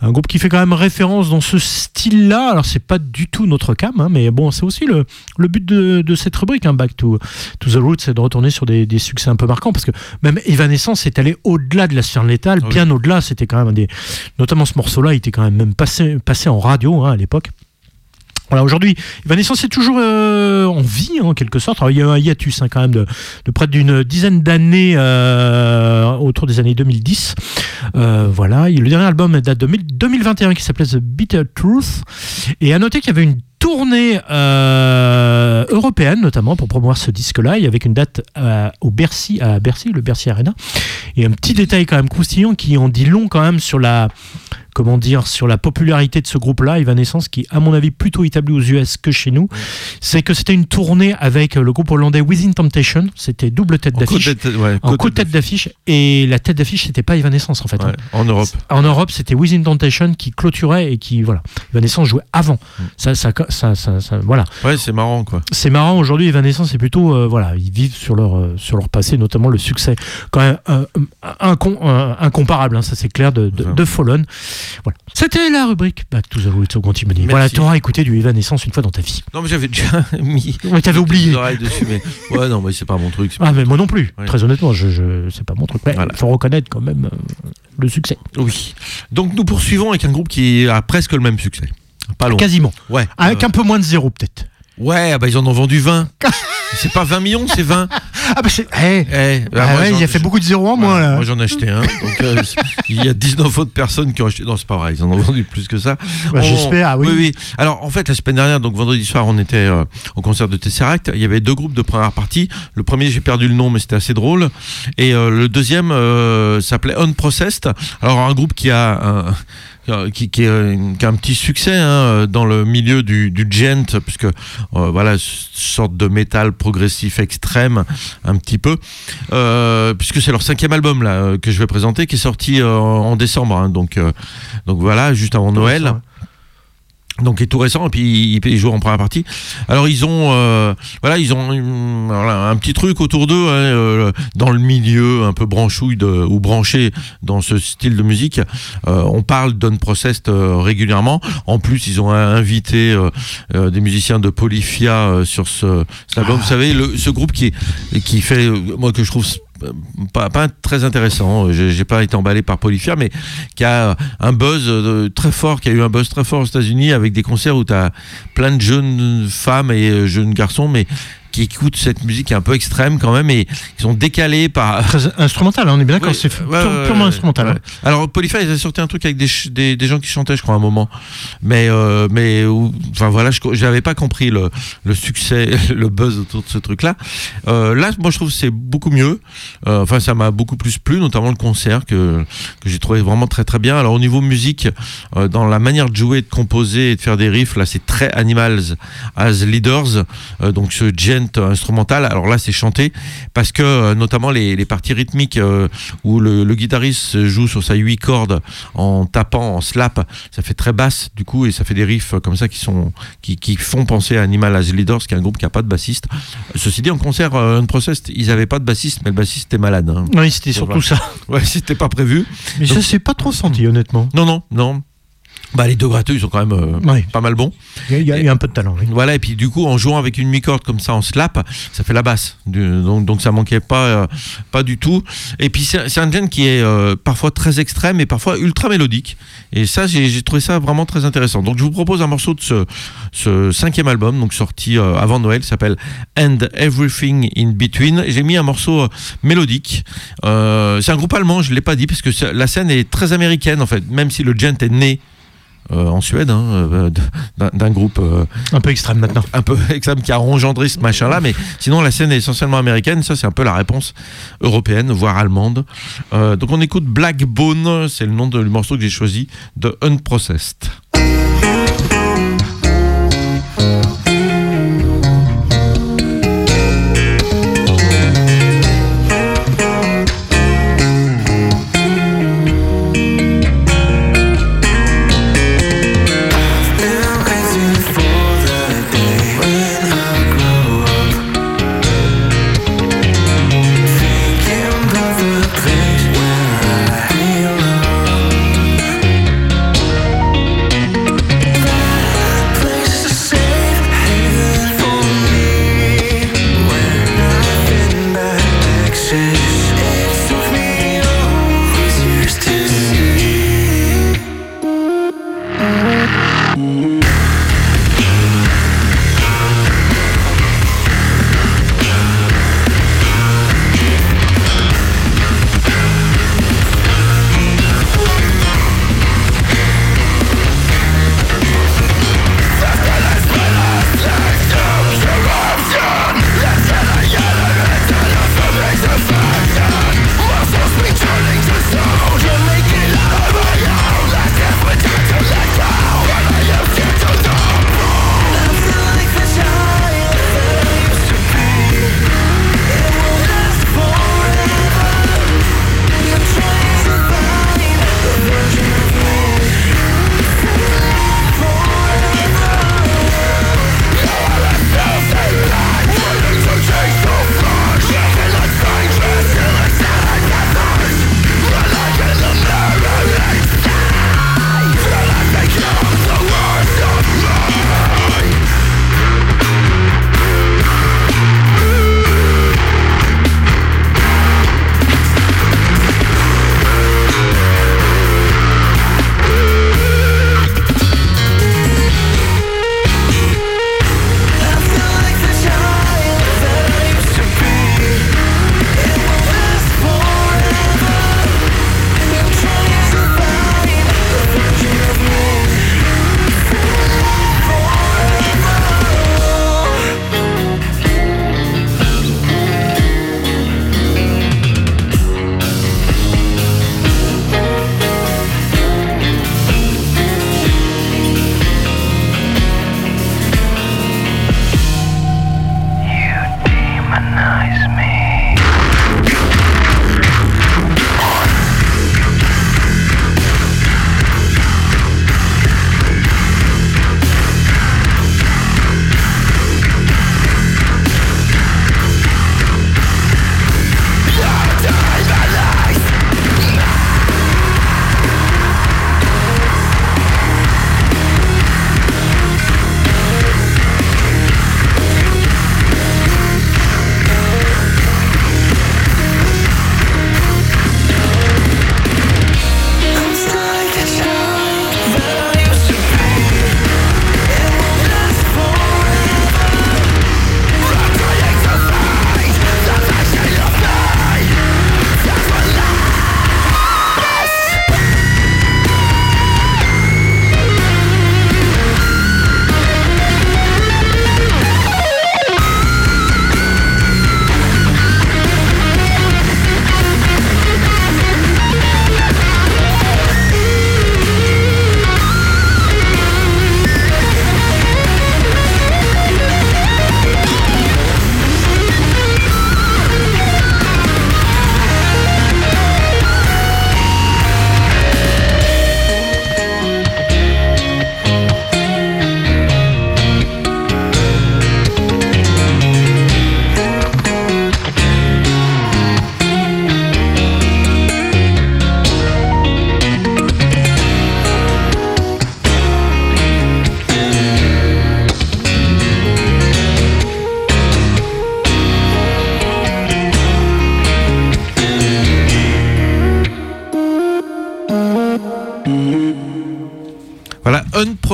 Un groupe qui fait quand même référence dans ce style-là. Alors, c'est pas du tout notre cam, hein, mais bon, c'est aussi le, le but de, de cette rubrique, hein, Back to, to the Roots, c'est de retourner sur des, des succès un peu marquants, parce que même Evanescence est allé au-delà de la sphère létale, Ah oui. bien au-delà. C'était quand même un des. Notamment ce morceau-là, il était quand même même passé, passé en radio hein, à l'époque. Voilà, aujourd'hui, Evanescence est toujours euh, en vie, en quelque sorte. Il y a un hiatus hein, quand même de, près d'une dizaine d'années euh, autour des années 2010. Euh, voilà, le dernier album date de 2021 qui s'appelait The Bitter Truth. Et à noter qu'il y avait une tournée européenne notamment pour promouvoir ce disque-là, et avec une date au Bercy, à Bercy, le Bercy Arena. Et un petit détail quand même croustillant qui en dit long quand même sur la comment dire, sur la popularité de ce groupe-là, Evanescence, qui, à mon avis, plutôt établi aux US que chez nous, c'est que c'était une tournée avec le groupe hollandais Within Temptation. C'était double tête d'affiche. ouais, En côte côte tête d'affiche. Et la tête d'affiche, c'était pas Evanescence, en fait. Ouais, en Europe. En Europe, c'était Within Temptation qui clôturait et qui, voilà. Evanescence jouait avant. Mm. Ça, ça, ça, ça, ça- voilà. Ouais, c'est marrant quoi. C'est marrant aujourd'hui, Evanescence, c'est plutôt, euh, voilà, ils vivent sur leur, euh, sur leur passé, notamment le succès quand même euh, incom- euh, incomparable, hein, ça c'est clair, de, de, de Fallen. Voilà. C'était la rubrique Back to the Roots au Contimony. Voilà, Merci. tu auras écouté du Evanescence une fois dans ta vie. Non, mais j'avais déjà *laughs* mis. Ouais, t'avais oublié. oreilles dessus, mais ouais, non, mais c'est pas mon truc. Ah, mais moi non plus, Ouais. très honnêtement, je, je, c'est pas mon truc. Mais il faut reconnaître quand même euh, le succès. Oui. Donc nous poursuivons avec un groupe qui a presque le même succès. Pas loin. Quasiment. Ouais. Avec Euh, un peu moins de zéro, peut-être. Ouais, ah bah ils en ont vendu 20. *laughs* c'est pas 20 millions, c'est 20. Ah bah c'est. Eh, Eh, bah, ah moi, ouais, il a fait beaucoup de zéro en moins Voilà, là. Moi j'en ai acheté un. Donc euh, *laughs* il y a 19 autres personnes qui ont acheté. Non, c'est pas vrai, ils en ont vendu plus que ça. Bah, j'espère, ah oui. Alors en fait, la semaine dernière, donc vendredi soir, on était euh, au concert de Tesseract. Il y avait deux groupes de première partie. Le premier, j'ai perdu le nom, mais c'était assez drôle. Et euh, le deuxième s'appelait Unprocessed. Alors un groupe qui a un qui, qui, est- qui a un petit succès hein, dans le milieu du, du gent, puisque euh, voilà, sorte de métal progressif extrême, un petit peu, euh, puisque c'est leur cinquième album là euh, que je vais présenter, qui est sorti euh, en décembre, hein, donc euh, donc voilà, juste avant Noël. Donc il est tout récent et puis ils, jouent en première partie. Alors ils ont euh, voilà ils ont hum, voilà, un petit truc autour d'eux hein, euh, dans le milieu un peu branchouille de, ou branché dans ce style de musique. Euh, on parle d'Unprocessed euh, régulièrement. En plus ils ont invité euh, des musiciens de Polyphia euh, sur ce cet album. Vous savez le, ce groupe qui qui fait moi que je trouve pas, pas très intéressant. J'ai j'ai pas été emballé par Polyphia, mais qui a un buzz euh, très fort, qui a eu un buzz très fort aux États-Unis avec des concerts où tu as plein de jeunes femmes et euh, jeunes garçons, mais qui écoutent cette musique un peu extrême quand même et ils sont décalés par. Très instrumental, hein, on est bien d'accord, c'est ouais, pure- purement instrumental. ouais. hein. Alors Polyphile, ils avaient sorti un truc avec des, des, des gens qui chantaient, je crois, à un moment. Mais euh, mais enfin voilà, je n'avais pas compris le, le succès, *laughs* le buzz autour de ce truc-là. Euh, là, moi, je trouve que c'est beaucoup mieux. Euh, enfin, ça m'a beaucoup plus plu, notamment le concert que que j'ai trouvé vraiment très très bien. Alors au niveau musique, dans la manière de jouer, de composer et de faire des riffs, là, c'est très Animals as Leaders. Donc ce gent instrumental. Alors là, c'est chanté parce que euh, notamment les, les parties rythmiques euh, où le, le guitariste joue sur sa 8 cordes en tapant, en slap, ça fait très basse du coup et ça fait des riffs comme ça qui sont qui, qui font penser à Animal as Leaders, qui est un groupe qui a pas de bassiste. Ceci dit, en concert euh, Unprocessed, ils avaient pas de bassiste, mais le bassiste était malade. hein. Oui, c'était surtout Voilà. ça. Ouais, c'était pas prévu. Mais ça, c'est pas trop senti, honnêtement. Non, non, non. Bah, les deux gratteux, ils sont quand même euh, pas mal bons. Il y, a- il y a- un peu de talent. oui. Voilà, et puis du coup, en jouant avec une mi-corde comme ça en slap, ça fait la basse. Du- donc, donc ça manquait pas, euh, pas du tout. Et puis c'est un gen qui est euh, parfois très extrême et parfois ultra mélodique. Et ça, j'ai trouvé ça vraiment très intéressant. Donc je vous propose un morceau de ce, ce cinquième album, donc sorti avant Noël, s'appelle And Everything in Between. J'ai mis un morceau mélodique. C'est un groupe allemand, je l'ai pas dit, parce que la scène est très américaine en fait, même si le gent est né. Euh, en Suède, hein, euh, d'un d'un groupe euh, Un peu extrême maintenant. un peu extrême qui a engendré ce machin-là, mais sinon la scène est essentiellement américaine. Ça, c'est un peu la réponse européenne, voire allemande. Euh, donc on écoute Black Bone, c'est le nom du morceau que j'ai choisi de Unprocessed.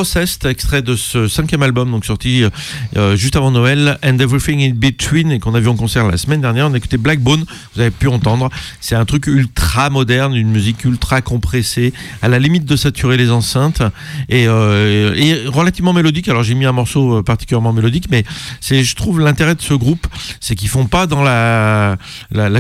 Unprocessed, extrait de ce cinquième album, donc sorti euh, juste avant Noël, And Everything in Between, et qu'on a vu en concert la semaine dernière. On a écouté Blackbone, vous avez pu entendre. C'est un truc ultra moderne, une musique ultra compressée, à la limite de saturer les enceintes, et, euh, relativement mélodique. Alors j'ai mis un morceau euh, particulièrement mélodique, mais c'est, je trouve, l'intérêt de ce groupe, c'est qu'ils font pas dans la,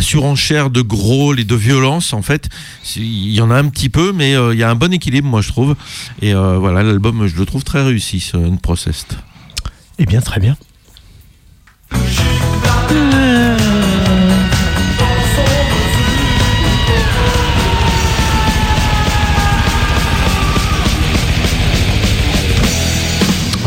surenchère de gros et de violence, en fait. Il y en a un petit peu, mais euh, il y a un bon équilibre, moi, je trouve. Et euh, voilà, l'album, je le trouve très réussi, ce Unprocessed. Eh bien, très bien.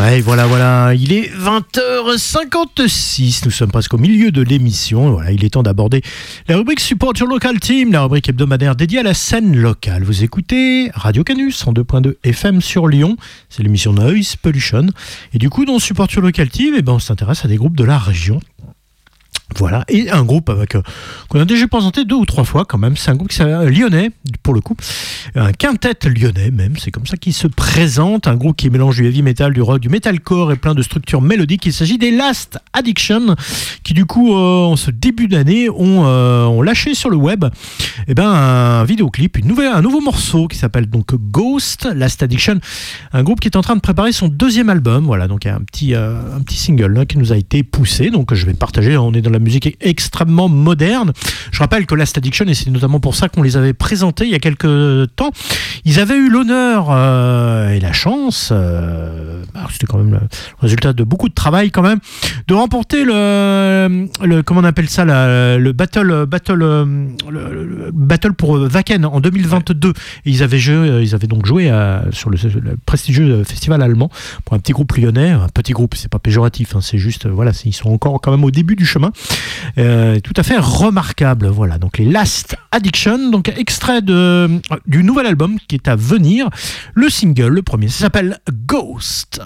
Ouais, voilà, voilà. Il est 20h56. Nous sommes presque au milieu de l'émission. Voilà, il est temps d'aborder la rubrique Support Your Local Team, la rubrique hebdomadaire dédiée à la scène locale. Vous écoutez Radio Canus en 2.2 FM sur Lyon. C'est l'émission Noise Pollution. Et du coup, dans Support Your Local Team, eh ben, on s'intéresse à des groupes de la région. Voilà, et un groupe avec euh, qu'on a déjà présenté deux ou trois fois quand même. C'est un groupe qui s'appelle lyonnais, pour le coup, un quintet lyonnais même. C'est comme ça qu'il se présente. Un groupe qui mélange du heavy metal, du rock, du metalcore et plein de structures mélodiques. Il s'agit des Last Addiction, qui du coup, euh, en ce début d'année, ont, euh, ont lâché sur le web, eh ben un vidéoclip, une nouvelle, un nouveau morceau qui s'appelle donc Ghost Last Addiction. Un groupe qui est en train de préparer son deuxième album. Voilà, donc un petit, euh, un petit single là, qui nous a été poussé. Donc je vais partager. On est dans la musique extrêmement moderne. Je rappelle que Last Addiction, et c'est notamment pour ça qu'on les avait présentés il y a quelques temps, ils avaient eu l'honneur euh, et la chance, euh, bah, c'était quand même le résultat de beaucoup de travail quand même, de remporter le, le comment on appelle ça, la- le battle, battle, euh, le, le battle pour Wacken en 2022. Et ils avaient joué, ils avaient donc joué à- sur le, le prestigieux festival allemand pour un petit groupe lyonnais, un petit groupe, c'est pas péjoratif, hein, c'est juste, voilà, ils sont encore quand même au début du chemin. Euh, tout à fait remarquable. Voilà, donc les Last Addiction, donc extrait du nouvel album qui est à venir. Le single, le premier, ça s'appelle Ghost.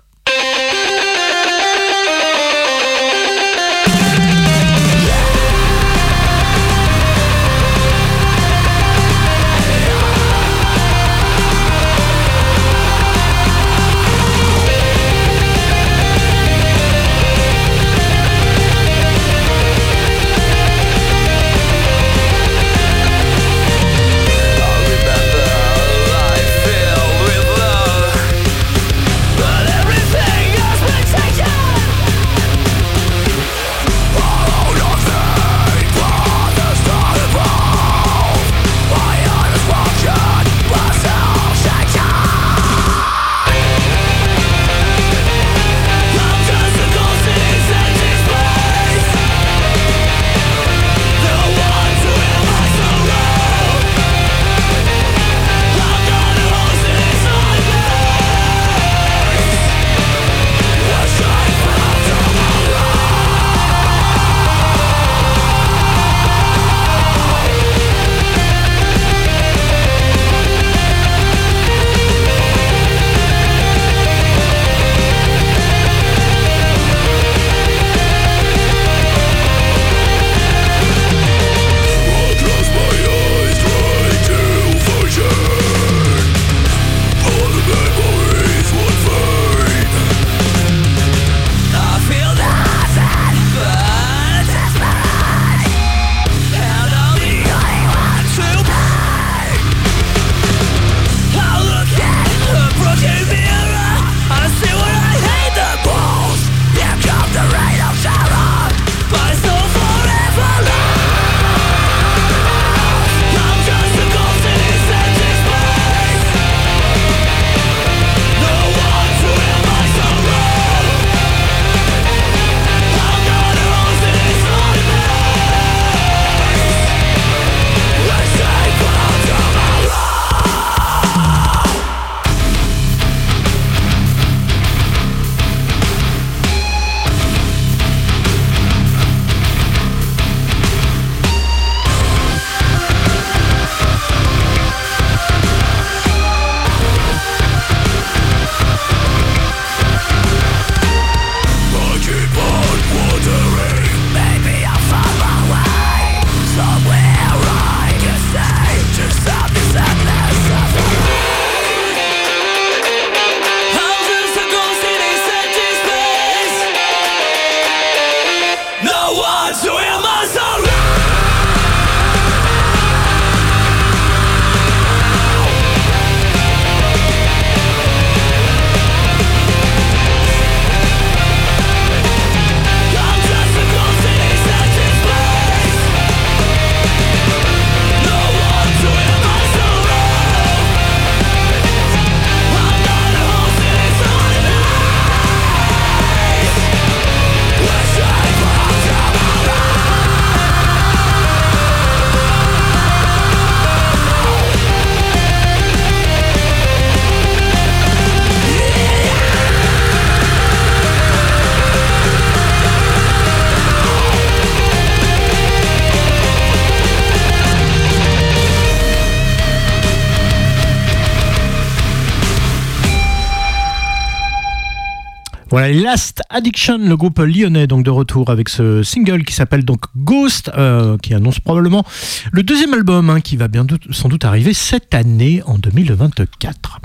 Voilà, Last Addiction, le groupe lyonnais, donc de retour avec ce single qui s'appelle donc Ghost, euh, qui annonce probablement le deuxième album hein, qui va bien doute- sans doute arriver cette année en 2024.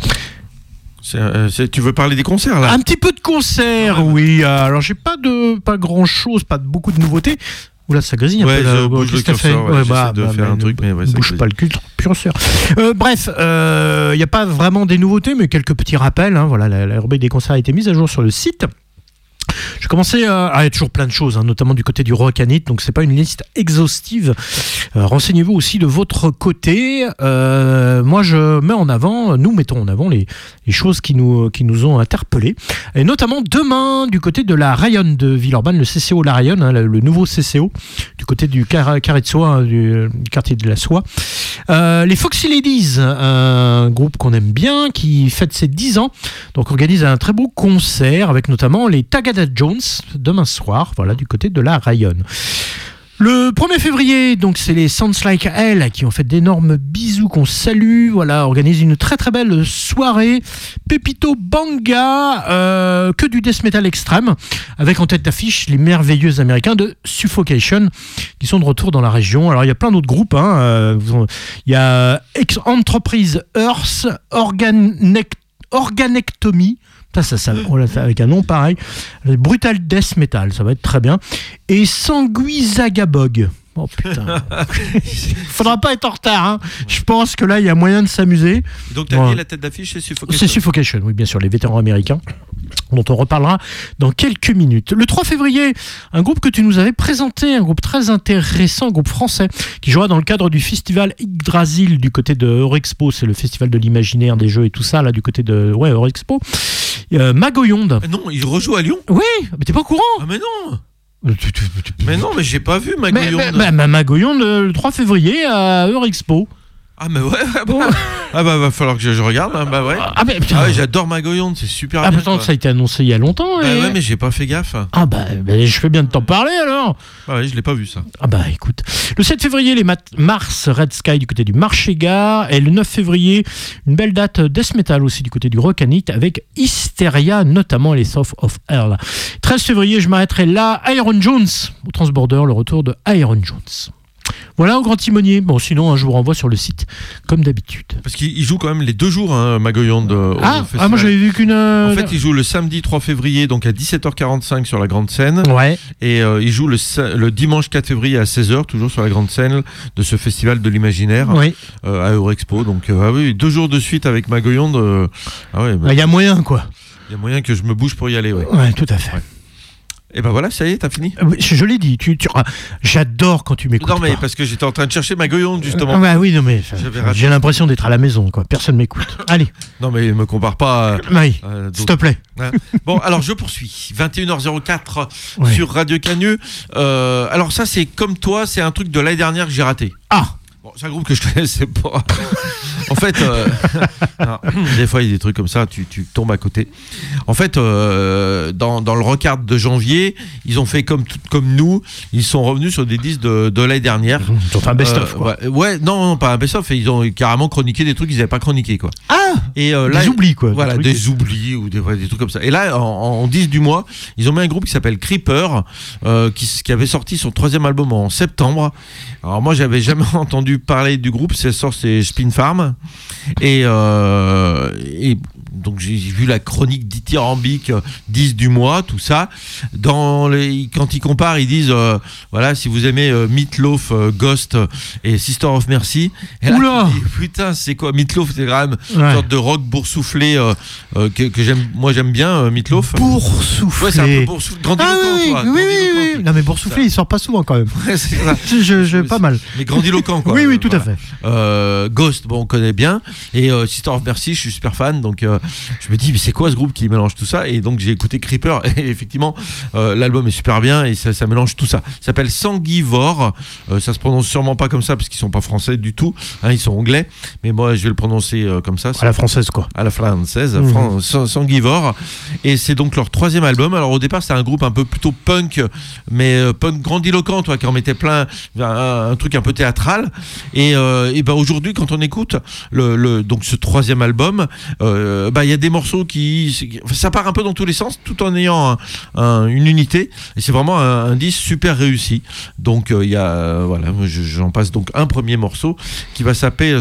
C'est, euh, tu veux parler des concerts là? Un petit peu de concert, oui. euh, Alors j'ai pas de pas grand chose, pas de beaucoup de nouveautés. Oula, ça grésille un Ouais, peu là. je bouge le curseur, ouais, Ouais, bah, de bah, faire bah, un truc, mais ouais, ça bouge pas le cul, curseur. Euh, bref, il n'y a pas vraiment des nouveautés, mais quelques petits rappels. hein. voilà, la, la rubrique des concerts a été mise à jour sur le site. Je commençais à. a toujours plein de choses, hein, notamment du côté du Rocanit, donc c'est pas une liste exhaustive. Euh, Renseignez-vous aussi de votre côté. Euh, moi, je mets en avant, nous mettons en avant les, choses qui nous, qui nous ont interpellés. Et notamment demain, du côté de la Rayonne de Villeurbanne, le CCO La Rayonne, hein, le, nouveau CCO, du côté du car- carré de soie, hein, du quartier de la soie. Euh, les Foxy Ladies, un groupe qu'on aime bien, qui fête ses 10 ans, donc organise un très beau concert avec notamment les Tagada Jones demain soir, voilà, du côté de la Rayonne. Le 1er février, donc c'est les Sounds Like Hell qui ont fait d'énormes bisous qu'on salue. Voilà, organise une très très belle soirée. Pepito Banga, euh, que du death metal extrême, avec en tête d'affiche les merveilleux américains de Suffocation qui sont de retour dans la région. Alors il y a plein d'autres groupes. hein, euh, Il y a Entreprise Earth, Organec- Organectomy. Ça, ça, ça, oh là, ça, avec un nom pareil. Le Brutal Death Metal, ça va être très bien. Et Sanguizagabog. Oh putain. *laughs* Faudra pas être en retard. hein. Je pense que là, il y a moyen de s'amuser. Donc t'as Ouais. mis la tête d'affiche, c'est Suffocation. C'est Suffocation, oui, bien sûr, les vétérans américains, dont on reparlera dans quelques minutes. Le 3 février, un groupe que tu nous avais présenté, un groupe très intéressant, un groupe français, qui jouera dans le cadre du festival Yggdrasil du côté de Eurexpo, c'est le festival de l'imaginaire, des jeux et tout ça, là, du côté de ouais, Eurexpo. Euh, Magoyonde. Ah Non, il rejoue à Lyon Oui, mais t'es pas au courant Ah mais non Mais non, mais j'ai pas vu Magoyonde. mais- mais Magoyonde, euh, le 3 février à Eurexpo. Ah mais ouais, ouais, bah, ah bah va falloir que je, je regarde, hein, bah ouais. Ah, mais putain. Ah ouais, j'adore Magoyonde, c'est super Ah, bien. pourtant, quoi. ça a été annoncé il y a longtemps. Bah et- ouais, mais j'ai pas fait gaffe. Ah bah, bah, je fais bien de t'en parler alors. Ah ouais, je l'ai pas vu ça. Ah bah écoute, le 7 février, les mat- Mars Red Sky du côté du Marché Gare, et le 9 février, une belle date Death Metal aussi du côté du Rockanite avec Hysteria, notamment les South of Hell. 13 février, je m'arrêterai là, Iron Jones, au Transborder, le retour de Iron Jones. Voilà au grand timonier. Bon, sinon, hein, je vous renvoie sur le site, comme d'habitude. Parce qu'il il joue quand même les deux jours, hein, Magoyonde. euh, Ah, ah, moi j'avais vu qu'une. euh, En fait, il joue le samedi 3 février, donc à 17h45 sur la grande scène. Ouais. Et euh, il joue le, dimanche 4 février à 16h, toujours sur la grande scène de ce festival de l'imaginaire Oui. euh, à Eurexpo. Donc, euh, ah oui, deux jours de suite avec Magoyonde. euh, ah ouais, bah, Il y a moyen, quoi. il y a moyen que je me bouge pour y aller. Ouais. Ouais, tout à fait. Et ben voilà, ça y est, t'as fini Euh, oui, Je, je l'ai dit, tu, tu- ah, j'adore quand tu m'écoutes. Non, mais pas. parce que j'étais en train de chercher Magoyonde, justement. Ah bah oui, non mais j'ai l'impression d'être à la maison, quoi. Personne m'écoute. *laughs* Allez, Non, mais me compare pas. Maï, à d'autres. s'il te plaît. Hein. Bon, alors je poursuis. 21h04 Ouais. sur Radio Cagneux. Euh, alors ça, c'est comme toi, c'est un truc de l'année dernière que j'ai raté. Ah, Bon, c'est un groupe que je connaissais pas. *laughs* en fait, euh, *laughs* des fois, il y a des trucs comme ça, tu, tu tombes à côté. En fait, euh, dans, dans le recard de janvier, ils ont fait comme, nous, ils sont revenus sur des disques de, de l'année dernière. ils ont fait un best-of, Euh, quoi. Ouais, ouais, non, non, pas un best-of, ils ont carrément chroniqué des trucs qu'ils n'avaient pas chroniqués, quoi. Ah Et euh, Des oublis, quoi. Voilà, Des des, oublis ou des, ouais, des trucs comme ça. Et là, en, en 10 du mois, ils ont mis un groupe qui s'appelle Creeper, euh, qui, qui avait sorti son troisième album en septembre. Alors moi, j'avais jamais *laughs* entendu parler du groupe. C'est sort, c'est Spin Farm. Et, euh, et donc j'ai vu la chronique dithyrambique euh, 10 du mois, tout ça. Dans les, quand ils comparent, ils disent euh, voilà, si vous aimez euh, Meatloaf, euh, Ghost et Sister of Mercy. Et là, Oula dis, putain, c'est quoi? Meatloaf C'est quand même Ouais. une sorte de rock boursouflé euh, euh, que, que j'aime. Moi, j'aime bien euh, Meatloaf. Boursouflé. Ouais, c'est un peu boursouflé. Grandiloquent, Ah oui, quoi. oui, oui, oui. Non mais boursouflé, il sort pas souvent quand même. *laughs* Ouais. Je, pas mal. Mais grandiloquent, quoi. Oui, oui, tout à fait. Euh, Ghost, bon, on connaît bien. Et euh, Sister of Mercy, je suis super fan. Donc, euh, je me dis, mais c'est quoi ce groupe qui mélange tout ça? Et donc, j'ai écouté Creeper. *laughs* Et effectivement, euh, l'album est super bien et ça, ça mélange tout ça. Ça s'appelle Sanguivore. Euh, ça se prononce sûrement pas comme ça parce qu'ils sont pas français du tout. Hein, ils sont anglais. Mais moi, je vais le prononcer euh, comme ça. À la française, quoi. à la française. Fran- San- Sanguivore. Et c'est donc leur troisième album. Alors au départ, c'était un groupe un peu plutôt punk, mais punk grandiloquent, toi, qui en mettait plein, un, un truc un peu théâtral. Et, et ben aujourd'hui, quand on écoute le, le- donc ce troisième album, euh, euh, bah, il y a des morceaux qui. Ça part un peu dans tous les sens, tout en ayant un- un- une unité. Et c'est vraiment un, un disque super réussi. Donc, euh, il y a. euh, voilà, j'en passe donc un premier morceau qui va s'appeler.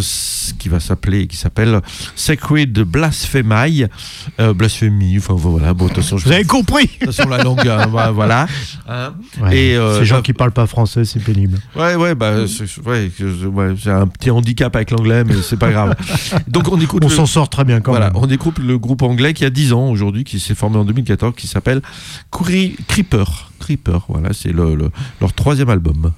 qui va s'appeler. qui s'appelle Sacred Blasphemy. Blasphémie, enfin voilà. Bon, Vous avez compris de toute façon, la langue, bah, voilà. Hein. Ouais, Et, Ces gens bah, qui parlent pas français, c'est pénible. Ouais, ouais, bah, c'est ouais, ouais, j'ai un petit handicap avec l'anglais, mais c'est pas grave. *laughs* Donc on écoute. On le- s'en sort très bien quand voilà, même. on le groupe anglais qui a 10 ans aujourd'hui, qui s'est formé en 2014, qui s'appelle Creeper. Creeper, voilà, c'est le, le- leur troisième album.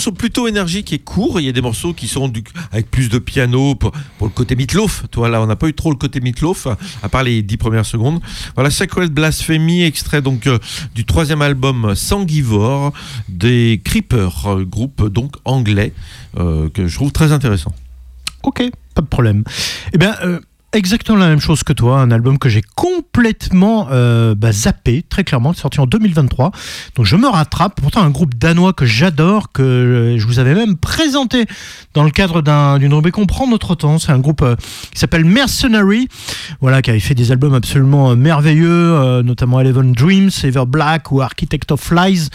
Morceau plutôt énergique et court. Il y a des morceaux qui sont avec plus de piano pour, le côté Meatloaf. Toi, là, on n'a pas eu trop le côté Meatloaf, à part les dix premières secondes. Voilà, Sacred Blasphemy, extrait donc euh, du troisième album Sanguivore des Creepers, groupe donc anglais euh, que je trouve très intéressant. Ok, pas de problème. Eh bien, euh, exactement la même chose que toi, un album que j'ai complètement euh, bah, zappé, très clairement, sorti en 2023. Donc je me rattrape. Pourtant, un groupe danois que j'adore, que euh, je vous avais même présenté dans le cadre d'un- d'une rubrique On prend notre temps. C'est un groupe euh, qui s'appelle Mercenary, voilà, qui avait fait des albums absolument merveilleux, notamment Eleven Dreams, Ever Black ou Architect of Lies,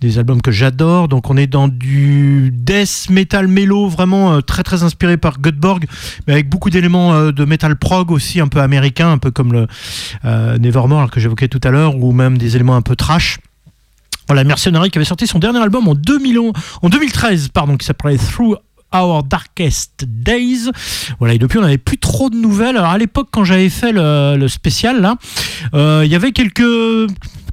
des albums que j'adore. Donc on est dans du death metal mélo, vraiment très très inspiré par Göteborg, mais avec beaucoup d'éléments de metal prog aussi un peu américain, un peu comme le euh, Nevermore que j'évoquais tout à l'heure, ou même des éléments un peu trash. Voilà, Mercenary qui avait sorti son dernier album en, 2000 en 2013, pardon, qui s'appelait Through Our Darkest Days. Voilà, et depuis on n'avait plus trop de nouvelles. Alors à l'époque, quand j'avais fait le, le spécial, là, euh, il y avait quelques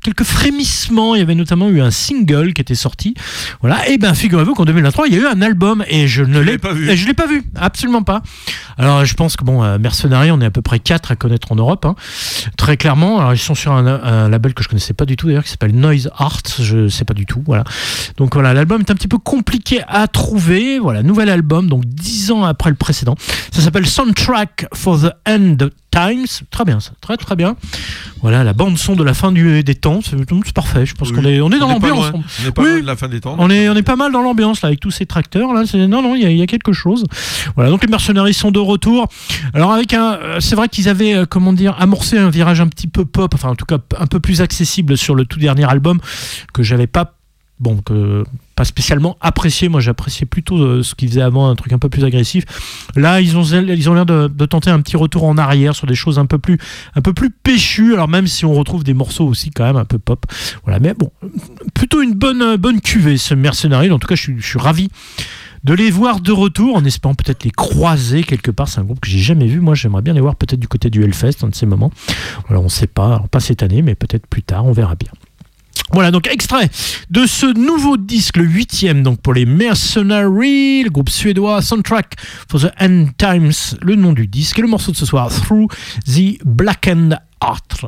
quelques frémissements. Il y avait notamment eu un single qui était sorti. Voilà. Et ben, figurez-vous qu'en 2023, il y a eu un album et je ne l'ai pas vu. et Je l'ai pas vu, absolument pas. Alors, je pense que bon, euh, Mercenary, on est à peu près quatre à connaître en Europe, hein. très clairement. Alors, ils sont sur un, un label que je connaissais pas du tout d'ailleurs, qui s'appelle Noise Art. Je sais pas du tout. Voilà. Donc voilà, l'album est un petit peu compliqué à trouver. Voilà, nouvel album, donc dix ans après le précédent. Ça s'appelle Soundtrack for the End Times. Très bien, ça, très très bien. Voilà, la bande son de la fin du, des temps, c'est parfait. Je pense Oui. qu'on est, on est dans l'ambiance. On n'est pas Oui. loin de la fin des temps. On est, on est pas mal dans l'ambiance là avec tous ces tracteurs là. Non non, il y, y a quelque chose. Voilà, donc les mercenaires sont de retour. Alors avec un, euh, c'est vrai qu'ils avaient euh, comment dire amorcé un virage un petit peu pop, enfin en tout cas un peu plus accessible sur le tout dernier album que j'avais pas bon que pas spécialement apprécié. Moi j'appréciais plutôt euh, ce qu'ils faisaient avant, un truc un peu plus agressif. Là ils ont l'air de, tenter un petit retour en arrière sur des choses un peu plus un peu plus péchues. Alors même si on retrouve des morceaux aussi quand même un peu pop. Voilà, mais bon plutôt une bonne, euh, bonne cuvée, ce mercenary. En tout cas, je suis, ravi de les voir de retour, en espérant peut-être les croiser quelque part. C'est un groupe que j'ai jamais vu. Moi, j'aimerais bien les voir peut-être du côté du Hellfest, un de ces moments. Voilà, on ne sait pas, pas cette année, mais peut-être plus tard, on verra bien. Voilà, donc extrait de ce nouveau disque, le huitième, donc pour les Mercenary, le groupe suédois Soundtrack for the End Times, le nom du disque, et le morceau de ce soir, Through the Blackened Heart.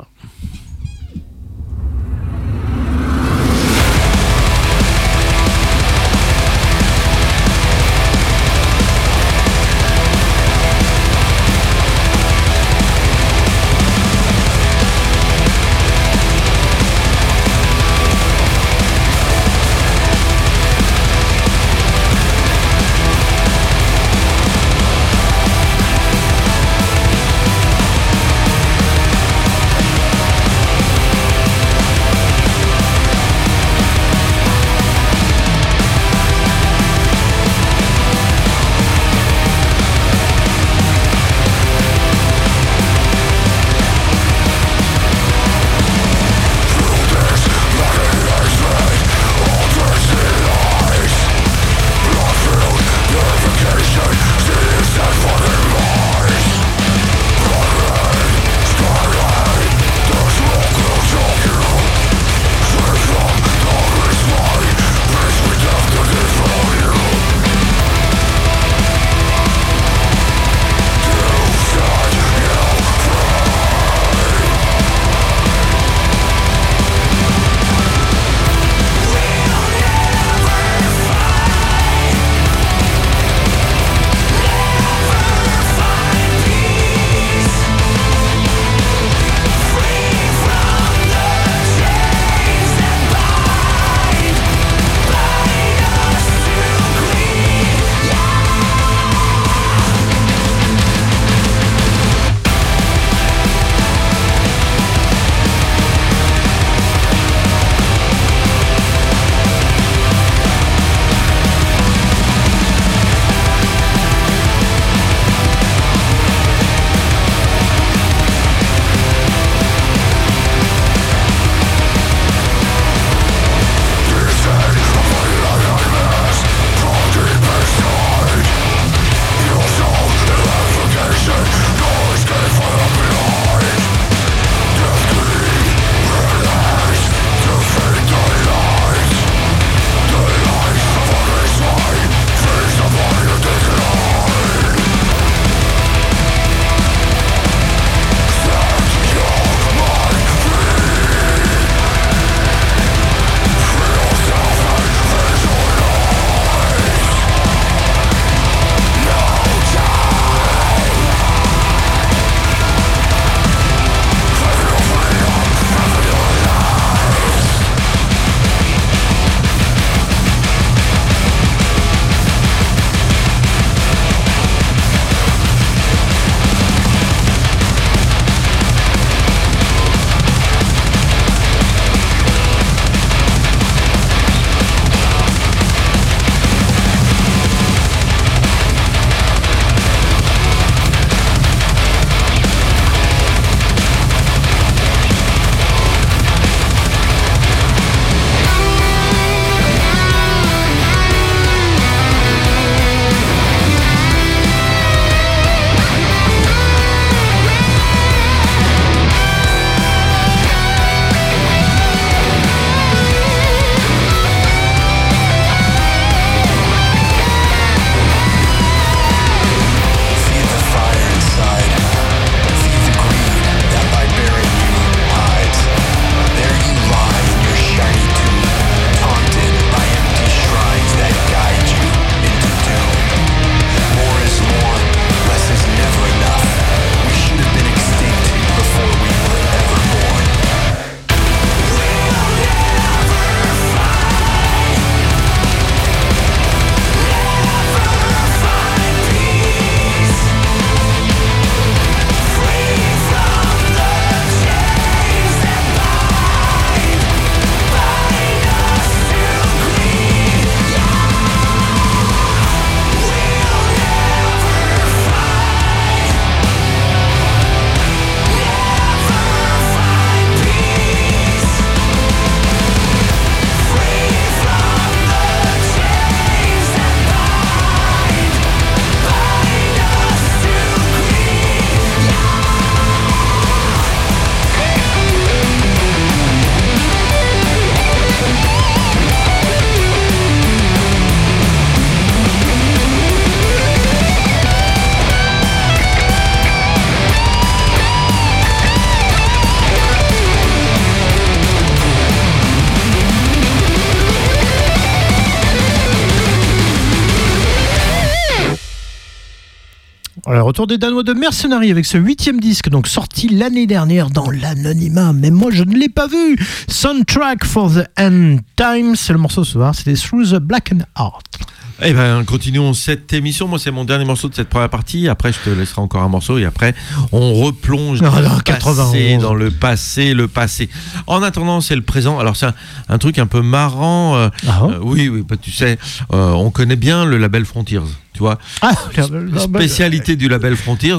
Retour des Danois de Mercenary avec ce huitième disque, donc sorti l'année dernière dans l'anonymat, mais moi je ne l'ai pas vu. Soundtrack for the End Times, c'est le morceau ce soir, c'était Through the Black and Heart. Eh ben, continuons cette émission. Moi, c'est mon dernier morceau de cette première partie. Après, je te laisserai encore un morceau et après, on replonge Non, dans, non, le 91. passé, dans le passé, le passé. En attendant, c'est le présent. Alors, c'est un, un truc un peu marrant. euh, Ah euh, oui, oui, bah, tu sais, euh, on connaît bien le label Frontiers. Tu vois, Ah, spécialité du label Frontiers.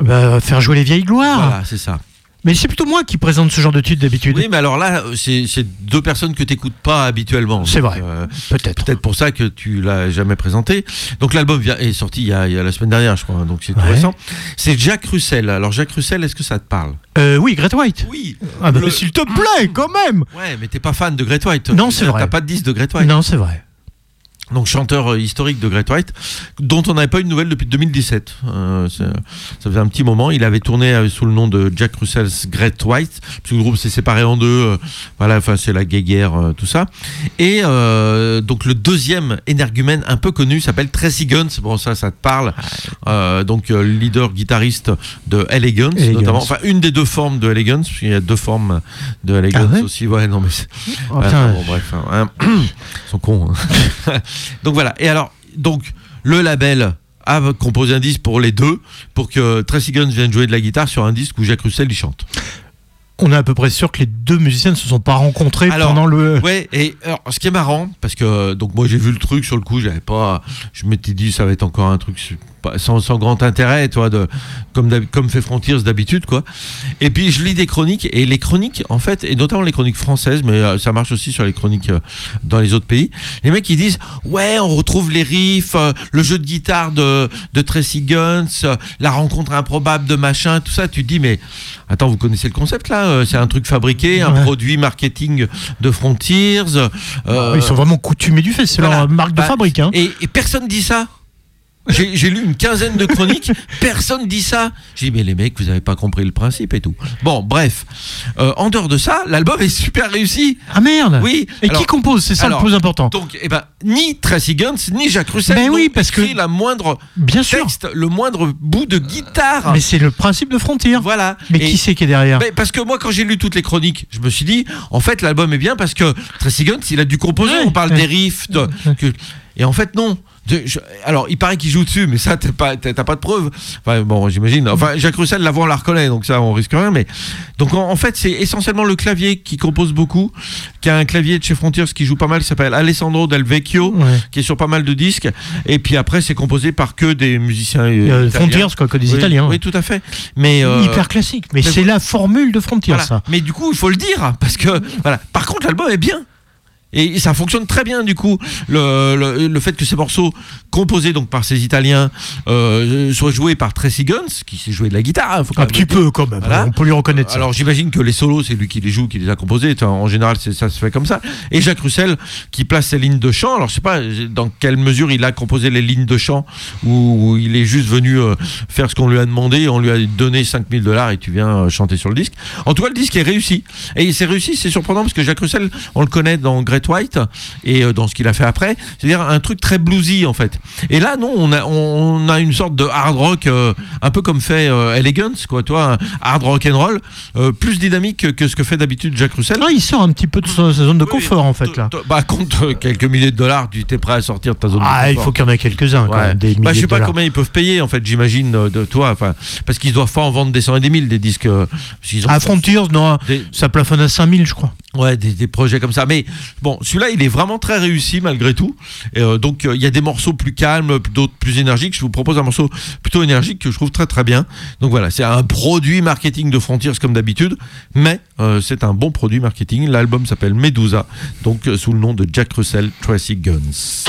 bah, faire jouer les vieilles gloires. Voilà, c'est ça. Mais c'est plutôt moi qui présente ce genre de titre d'habitude. Oui, mais alors là, euh, c'est deux personnes que tu n'écoutes pas habituellement. C'est vrai. euh, Peut-être. Peut-être pour ça que tu l'as jamais présenté. Donc l'album est sorti il y, a, il y a la semaine dernière, je crois, donc c'est tout récent. C'est Jack Russell. Alors Jack Russell, est-ce que ça te parle? Euh, oui, Great White. Oui. Ah bah, Le- s'il te plaît, quand même. Ouais, mais t'es pas fan de Great White. Non, c'est vrai. T'as pas de disque de Great White. Non, c'est vrai. Donc chanteur euh, historique de Great White, dont on n'avait pas eu de nouvelles depuis 2017. Euh, ça faisait un petit moment. Il avait tourné euh, sous le nom de Jack Russell's Great White, parce que le groupe s'est séparé en deux. euh, voilà, enfin c'est la guéguerre, euh, tout ça. Et donc le deuxième énergumène un peu connu s'appelle Tracy Guns. Bon ça, ça te parle. Euh, donc leader guitariste de Elegance, Elegance. notamment. Enfin une des deux formes de Elegance, parce qu'il y a deux formes de Elegance Ah ouais? aussi. Ouais, non mais. c'est- Oh, enfin, bon, bref, hein, hein. ils sont cons. hein. *laughs* donc voilà. Et alors, donc le label a composé un disque pour les deux, pour que Tracy Guns vienne jouer de la guitare sur un disque où Jacques Russell y chante. On est à peu près sûr que les deux musiciens ne se sont pas rencontrés Alors, pendant le. Ouais, et alors, ce qui est marrant, parce que donc moi j'ai vu le truc sur le coup, j'avais pas, je m'étais dit ça va être encore un truc sans, sans grand intérêt, toi, de comme comme fait Frontiers d'habitude, quoi. Et puis je lis des chroniques et les chroniques, en fait, et notamment les chroniques françaises, mais euh, ça marche aussi sur les chroniques euh, dans les autres pays. Les mecs ils disent ouais, on retrouve les riffs, euh, le jeu de guitare de de Tracy Guns, la rencontre improbable de machin, tout ça. Tu te dis mais attends, vous connaissez le concept là C'est un truc fabriqué, un Ouais. produit marketing de Frontiers. euh, Ils sont vraiment coutumés du fait, c'est voilà. leur marque de Bah, fabrique. Hein. Et, et personne dit ça. J'ai lu une quinzaine de chroniques, *laughs* personne dit ça. J'ai dit, mais les mecs, vous n'avez pas compris le principe et tout. Bon, bref. Euh, en dehors de ça, l'album est super réussi. Ah merde Oui. Et alors- qui compose? C'est ça alors, le plus important. Donc, eh ben, ni Tracy Guns, ni Jacques Russell Ben oui, parce écrit que- la moindre Bien sûr. texte, le moindre bout de guitare. Mais c'est le principe de Frontier. Voilà. Mais Et- qui c'est qui est derrière? Ben, parce que moi, quand j'ai lu toutes les chroniques, je me suis dit, en fait, l'album est bien parce que Tracy Guns, il a dû composer. Ouais, on parle ouais. des riffs. de- que- et en fait, non. De- je- alors, il paraît qu'il joue dessus, mais ça, t'as pas, t'as t'as pas de preuve. Enfin, bon, j'imagine. Enfin, Jacques Russell, la voix, on la reconnaît, donc ça, on risque rien. Mais donc, en, en fait, c'est essentiellement le clavier qui compose beaucoup, qui a un clavier de chez Frontiers qui joue pas mal, qui s'appelle Alessandro Del Vecchio, Ouais. qui est sur pas mal de disques. Et puis après, c'est composé par que des musiciens. euh, Euh. Frontiers, quoi, que des Oui, Italiens. Oui, tout à fait. Mais euh, Hyper classique. Mais, mais c'est vous- la formule de Frontier, voilà. ça. Mais du coup, il faut le dire, parce que voilà. Par contre, l'album est bien. Et ça fonctionne très bien du coup. Le, le, le fait que ces morceaux composés donc par ces Italiens euh, soient joués par Tracy Guns, qui sait jouer de la guitare. hein, faut quand Un même petit peu, quand même. Voilà. On peut lui reconnaître ça. Alors j'imagine que les solos, c'est lui qui les joue, qui les a composés. En général, ça se fait comme ça. Et Jacques Russell qui place ses lignes de chant. Alors je sais pas dans quelle mesure il a composé les lignes de chant ou il est juste venu euh, faire ce qu'on lui a demandé. On lui a donné 5000 dollars et tu viens euh, chanter sur le disque. En tout cas, le disque est réussi. Et c'est réussi, c'est surprenant parce que Jacques Russell, on le connaît dans White et euh, dans ce qu'il a fait après. C'est-à-dire un truc très bluesy en fait. Et là, non, on a, on a une sorte de hard rock euh, un peu comme fait euh, Elegance, quoi, toi, hard rock and roll, euh, plus dynamique que, ce que fait d'habitude Jack Russell. Ah, il sort un petit peu de sa, sa zone de confort, en fait, là. Bah, compte euh, quelques milliers de dollars, tu t'es prêt à sortir de ta zone de Ah, il confort. faut qu'il y en ait quelques-uns, quand Ouais. même. Des Bah, je sais pas dollars. combien ils peuvent payer en fait, j'imagine de toi, enfin, parce qu'ils doivent pas en vendre des cent et des mille des disques. ont- À Frontiers, non, Des- ça plafonne à 5000, je crois. Ouais, des, des projets comme ça. Mais bon, celui-là, il est vraiment très réussi malgré tout. Euh, donc, euh, il y a des morceaux plus calmes, d'autres plus énergiques. Je vous propose un morceau plutôt énergique que je trouve très très bien. Donc voilà, c'est un produit marketing de Frontiers comme d'habitude, mais euh, c'est un bon produit marketing. L'album s'appelle Medusa, donc sous le nom de Jack Russell Tracy Guns.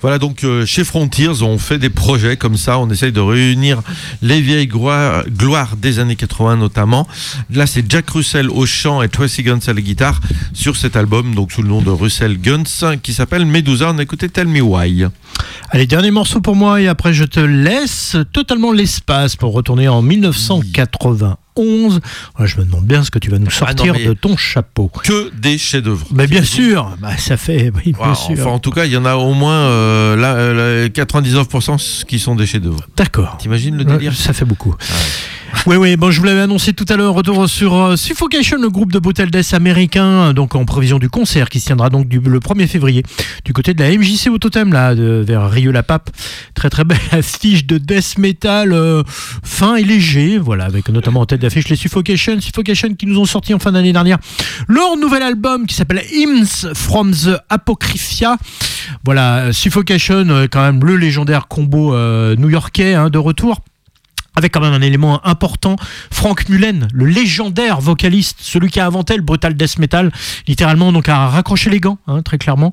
Voilà, donc euh, chez Frontiers, on fait des projets comme ça, on essaye de réunir les vieilles gloires, des années 80 notamment. Là, c'est Jack Russell au chant et Tracy Guns à la guitare sur cet album, donc sous le nom de Russell Guns, qui s'appelle Medusa. On Tell Me Why. Allez, dernier morceau pour moi et après je te laisse totalement l'espace pour retourner en 1981. 11. je me demande bien ce que tu vas nous ah, sortir de ton chapeau. Que des chefs-d'œuvre. Mais bien sûr, bah, ça fait. Enfin, en tout cas, il y en a au moins euh, 99% euh, qui sont des chefs-d'œuvre. D'accord. T'imagines le euh, délire? Ça fait beaucoup. Ah oui, oui, bon, je vous l'avais annoncé tout à l'heure, retour sur euh, Suffocation, le groupe de Brutal Death américain, donc en prévision du concert qui se tiendra donc le 1er février du côté de la MJC au Totem, là, vers Rieux-la-Pape. Très très belle *laughs* affiche de death metal euh, fin et léger, voilà, avec notamment en tête d'affiche les Suffocation, Suffocation qui nous ont sorti en fin d'année dernière leur nouvel album qui s'appelle Hymns from the Apocrypha. Voilà, Suffocation, euh, quand même le légendaire combo new-yorkais hein, de retour avec quand même un élément important, Frank Mullen, le légendaire vocaliste, celui qui a inventé le brutal death metal, littéralement donc a raccroché les gants, hein, très clairement.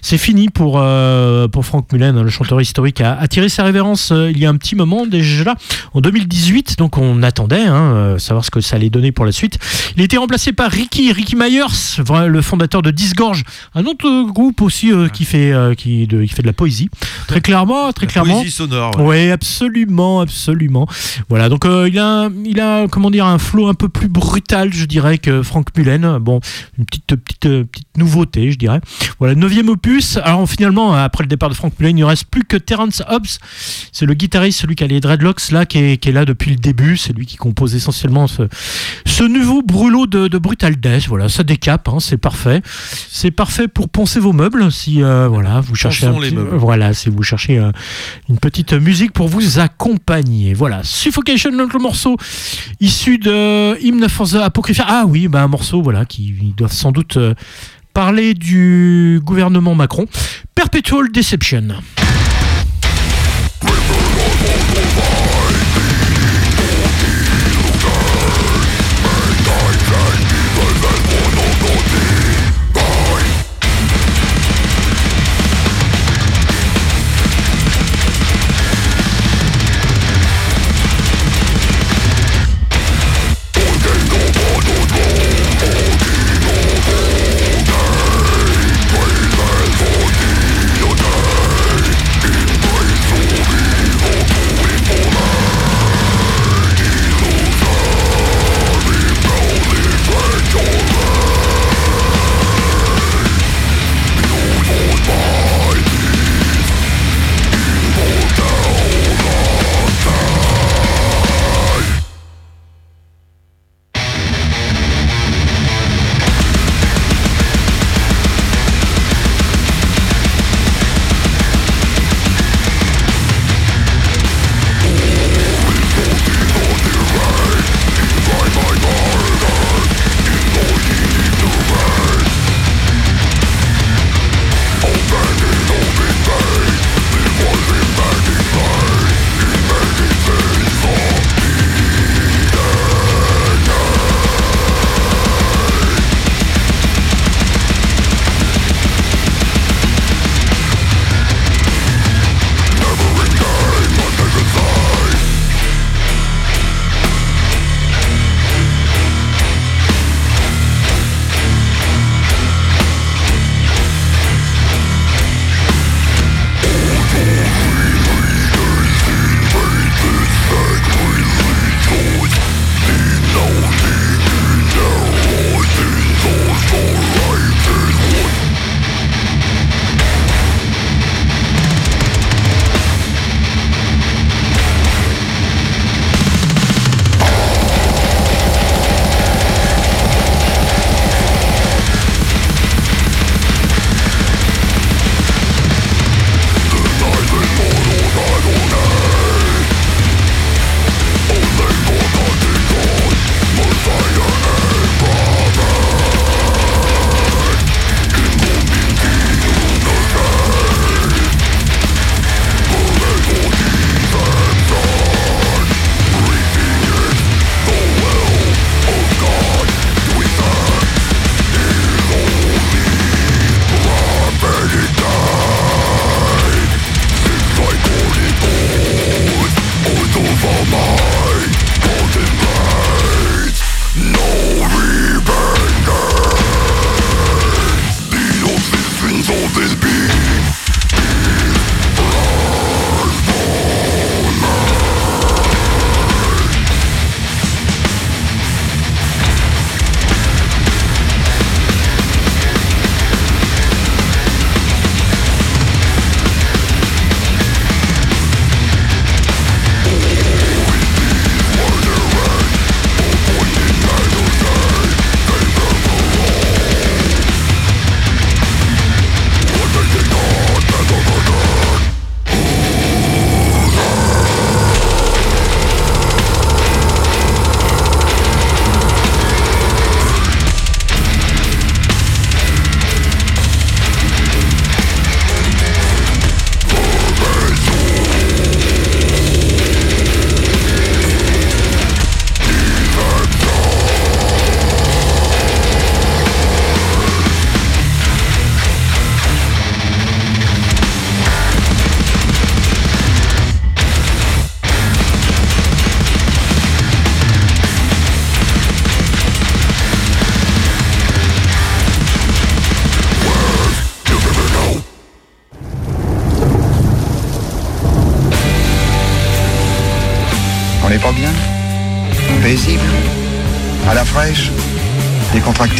C'est fini pour euh, pour Frank Mullen, hein, le chanteur historique, a, a tiré sa révérence euh, il y a un petit moment déjà, en 2018, donc on attendait hein, euh, savoir ce que ça allait donner pour la suite. Il a été remplacé par Ricky Ricky Myers, le fondateur de Disgorge, un autre groupe aussi euh, qui fait qui, de, qui fait de la poésie, très clairement, très La clairement. Poésie sonore. ouais. Oui, absolument, absolument. Voilà, donc euh, il a, il a, comment dire, un flow un peu plus brutal, je dirais, que Frank Mullen. Bon, une petite, petite, euh, petite nouveauté, je dirais. Voilà, neuvième opus. Alors finalement, après le départ de Frank Mullen, il ne reste plus que Terrence Hobbs. C'est le guitariste, celui qui a les dreadlocks là, qui est, qui est là depuis le début. C'est lui qui compose essentiellement ce, ce nouveau brûlot de, de Brutal Death. Voilà, ça décape, hein, c'est parfait. C'est parfait pour poncer vos meubles si euh, voilà, vous cherchez un les meubles. voilà, si vous cherchez euh, une petite musique pour vous accompagner. Voilà, Suffocation, le morceau issu de Hymn for the Apocrypha. Ah oui, bah, un morceau voilà, qui doivent sans doute euh, parler du gouvernement Macron. Perpetual Deception.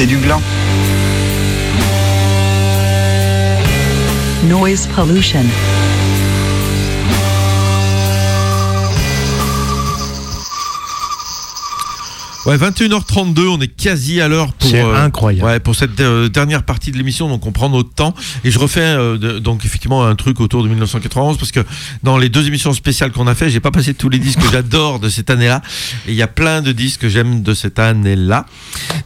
Du gland Noise pollution. Ouais, 21h32, on est quasi à l'heure pour euh, incroyable. Ouais, pour cette euh, dernière partie de l'émission, donc on prend notre temps et je refais euh, de- donc effectivement un truc autour de 1991 parce que dans les deux émissions spéciales qu'on a fait, j'ai pas passé tous les disques que j'adore de cette année-là et il y a plein de disques que j'aime de cette année-là.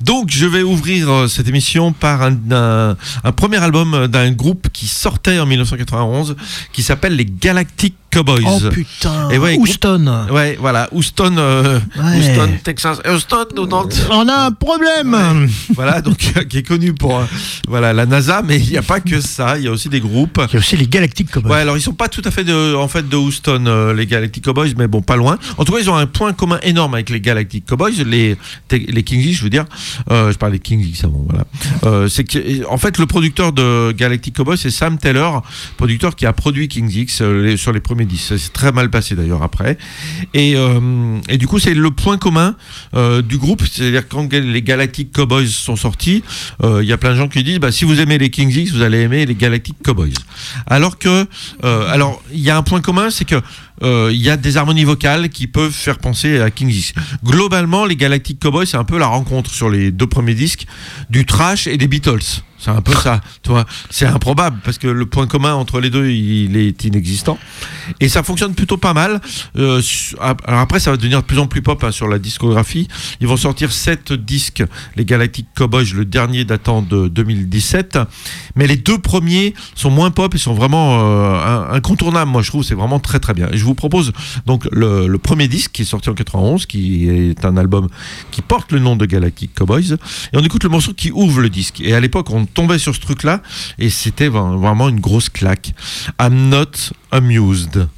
Donc je vais ouvrir euh, cette émission par un, premier album d'un groupe qui sortait en 1991 qui s'appelle les Galactic Cowboys. Oh putain, Et ouais, Houston. Ouais, voilà, Houston, euh, Ouais. Houston, Texas, Houston, nous, dans- On a un problème. voilà, donc euh, *laughs* qui est connu pour euh, voilà la NASA, mais il n'y a pas que ça. Il y a aussi des groupes. Il y a aussi les Galactic Cowboys. Ouais, alors ils sont pas tout à fait de, en fait de Houston, euh, les Galactic Cowboys, mais bon, pas loin. En tout cas, ils ont un point commun énorme avec les Galactic Cowboys, les les Kings, je veux dire. Euh, je parlais de Kings avant, voilà. Euh, c'est que, en fait, le producteur de Galactic Cowboys, c'est Sam Taylor, producteur qui a produit Kings X euh, les- sur les premiers Ça s'est très mal passé d'ailleurs après. Et, euh, et du coup, c'est le point commun euh, du groupe. C'est-à-dire quand les Galactic Cowboys sont sortis, euh, il y a plein de gens qui disent bah, si vous aimez les Kings X, vous allez aimer les Galactic Cowboys. Alors que, alors il y a un point commun, c'est que il y a des harmonies vocales qui peuvent faire penser à Kings X. Globalement, les Galactic Cowboys, c'est un peu la rencontre sur les deux premiers disques du trash et des Beatles. C'est un peu ça, tu vois. C'est improbable parce que le point commun entre les deux, il est inexistant. Et ça fonctionne plutôt pas mal. Euh, alors après, ça va devenir de plus en plus pop hein, sur la discographie. Ils vont sortir sept disques, les Galactic Cowboys, le dernier datant de 2017. Mais les deux premiers sont moins pop et sont vraiment euh, incontournables. Moi, je trouve c'est vraiment très très bien. Et je vous propose donc le, le premier disque qui est sorti en 91, qui est un album qui porte le nom de Galactic Cowboys. Et on écoute le morceau qui ouvre le disque. Et à l'époque, on tombait sur ce truc-là et c'était vra- vraiment une grosse claque. I'm not amused.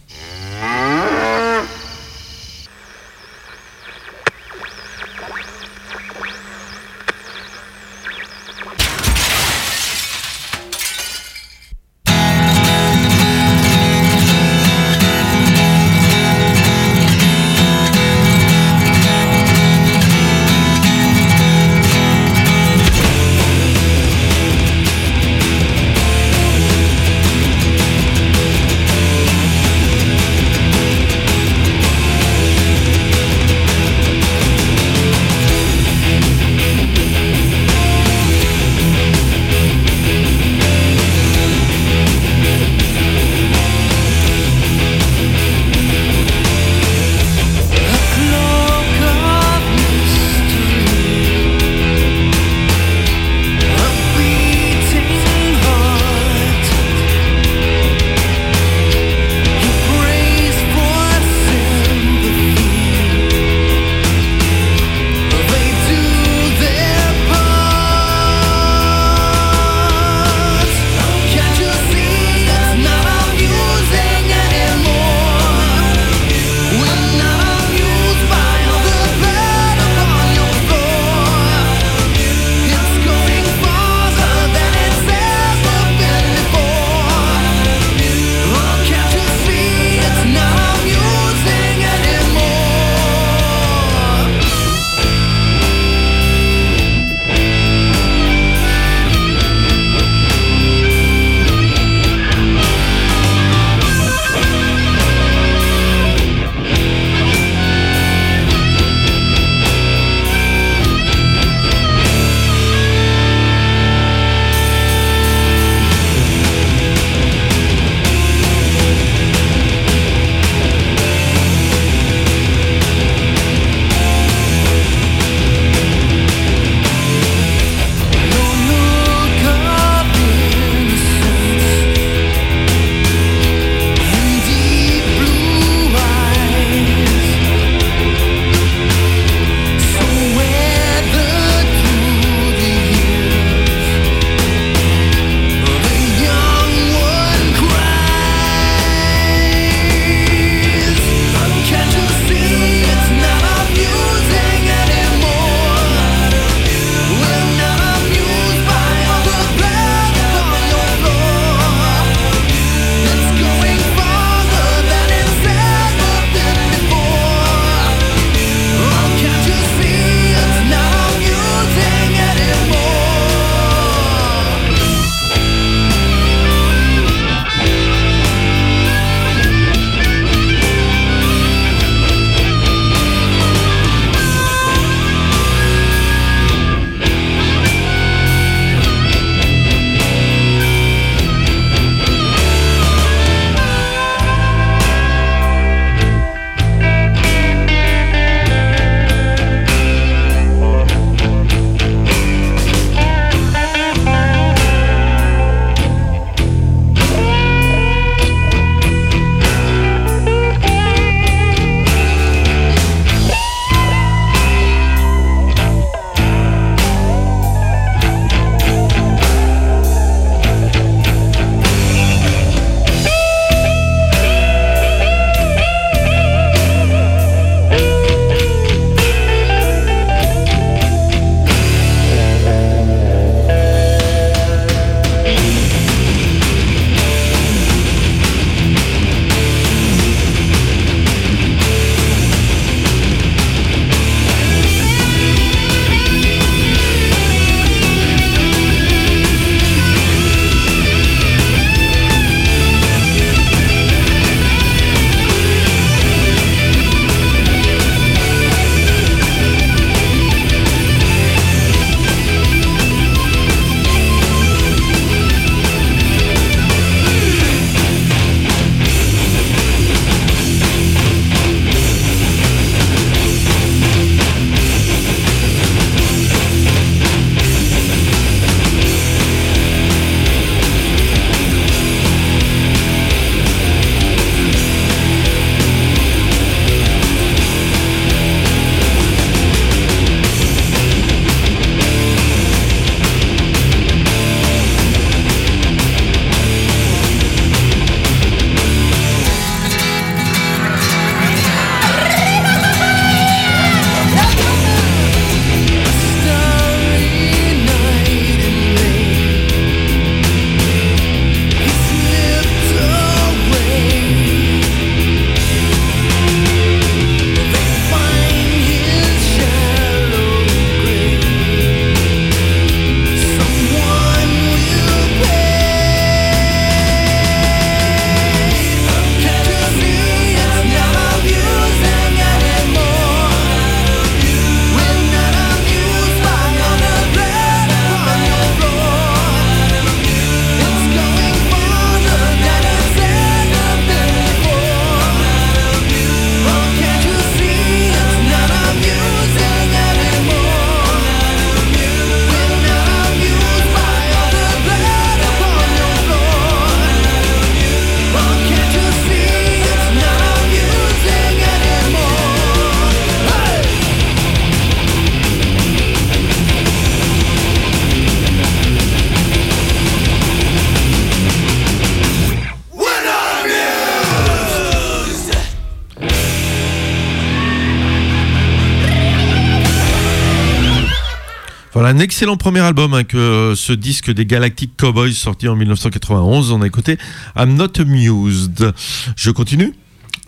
Un excellent premier album hein, que euh, ce disque des Galactic Cowboys sorti en 1991. On a écouté I'm Not Amused. Je continue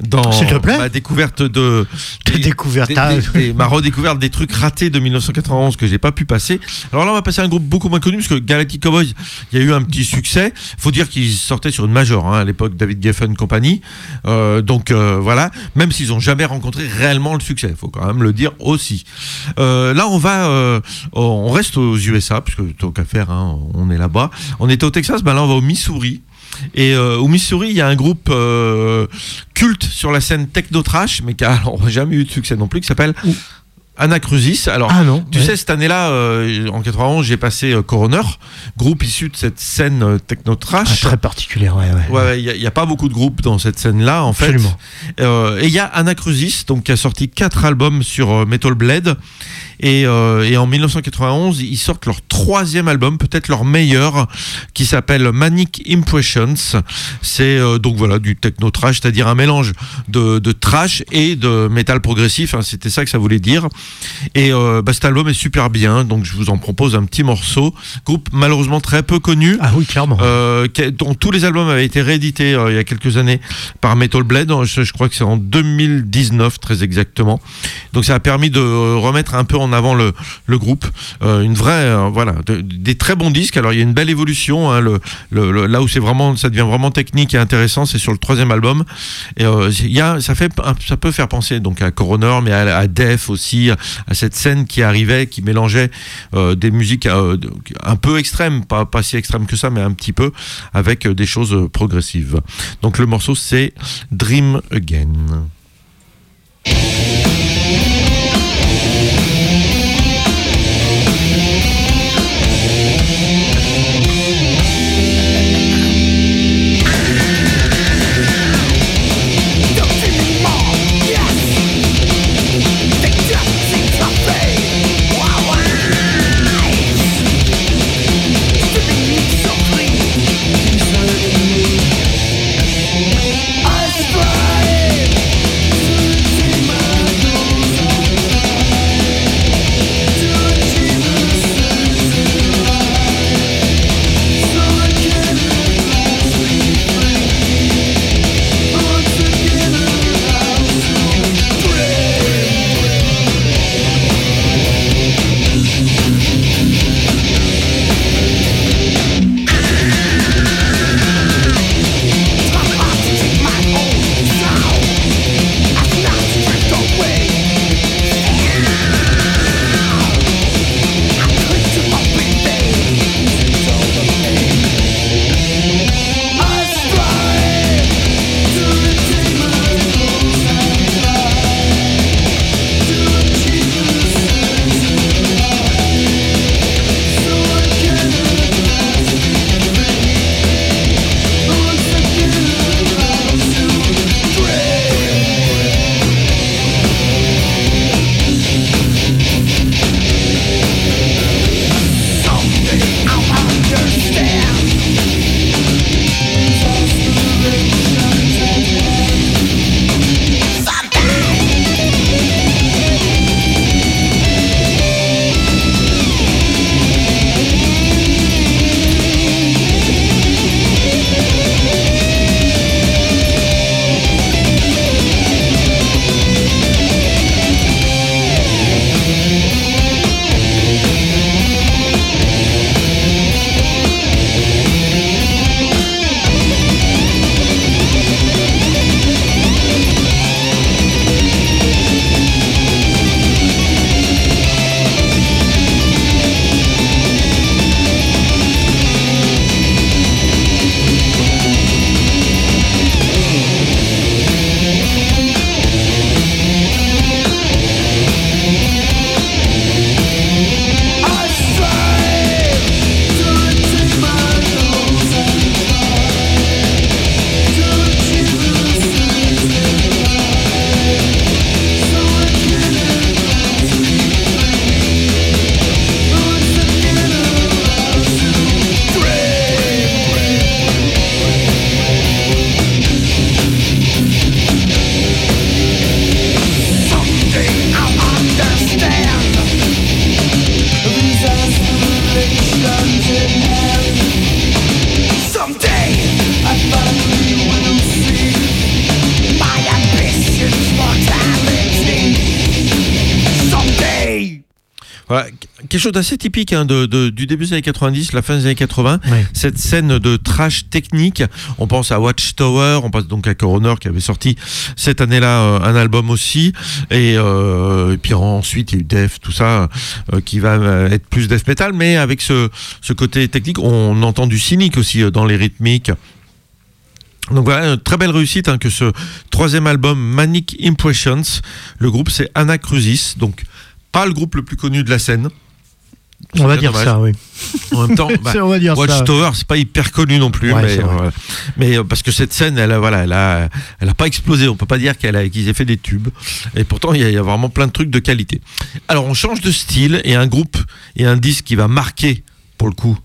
dans ma découverte de Tes découvertes. des- Ah, des- des- ma redécouverte des trucs ratés de 1991 que j'ai pas pu passer. Alors là, on va passer à un groupe beaucoup moins connu parce que Galactic Cowboys, il y a eu un petit succès. Faut dire qu'ils sortaient sur une major hein, à l'époque, David Geffen compagnie. Euh, donc euh, voilà, même s'ils ont jamais rencontré réellement le succès, faut quand même le dire aussi. Euh, là, on va, on reste aux USA puisque tant qu'à faire, hein, on est là-bas. On était au Texas, ben là, on va au Missouri. Et euh, au Missouri, il y a un groupe euh, culte sur la scène techno-trash, mais qui a *laughs* alors, jamais eu de succès non plus, qui s'appelle Anacrusis. Alors, Ah non, tu ouais. sais, cette année-là, euh, en 91, j'ai passé euh, Coroner, groupe issu de cette scène euh, Ah, techno-trash. très particulière, ouais, ouais. Ouais, ouais, il n'y a, pas beaucoup de groupes dans cette scène-là, en fait. Absolument. Et il y a Anacrusis, donc qui a sorti quatre albums sur Metal Blade. Et, euh, et en 1991, ils sortent leur troisième album, peut-être leur meilleur, qui s'appelle Manic Impressions. C'est euh, donc voilà du techno trash, c'est-à-dire un mélange de, de trash et de métal progressif. hein, C'était ça que ça voulait dire. Et euh, bah, cet album est super bien, donc je vous en propose un petit morceau. Groupe malheureusement très peu connu. Ah oui, clairement. Euh, dont tous les albums avaient été réédités euh, il y a quelques années par Metal Blade. Je, je crois que c'est en 2019 très exactement. Donc ça a permis de remettre un peu en avant le, groupe. Euh, une vraie, euh, voilà, de- des très bons disques. Alors il y a une belle évolution. hein, là où c'est vraiment, ça devient vraiment technique et intéressant, c'est sur le troisième album. Et euh, il ça ça peut faire penser donc à Coroner, mais à, à Def aussi, à cette scène qui arrivait, qui mélangeait des musiques un peu extrêmes, pas, si extrêmes que ça, mais un petit peu, avec des choses progressives. Donc le morceau c'est Dream Again. Quelque chose d'assez typique hein, de, de- du début des années 90, la fin des années 80. Cette scène de trash technique. On pense à Watchtower, on pense donc à Coroner qui avait sorti cette année-là euh, un album aussi. Et, euh, et puis ensuite il y a eu Def, tout ça, euh, qui va être plus death metal, mais avec ce, ce côté technique, on entend du cynique aussi dans les rythmiques. Donc voilà, une très belle réussite hein, que ce troisième album Manic Impressions. Le groupe c'est Anacrusis, donc pas le groupe le plus connu de la scène. On va dire dommage. ça, oui. En même temps, *laughs* bah, On va dire. Watchtower, c'est pas hyper connu non plus, Ouais, mais, euh, mais euh, parce que cette scène, elle, a- voilà, elle a, elle a pas explosé. On peut pas dire qu'elle a, qu'ils aient fait des tubes. Et pourtant, il y, a, il y a vraiment plein de trucs de qualité. Alors, on change de style et un groupe et un disque qui va marquer, pour le coup,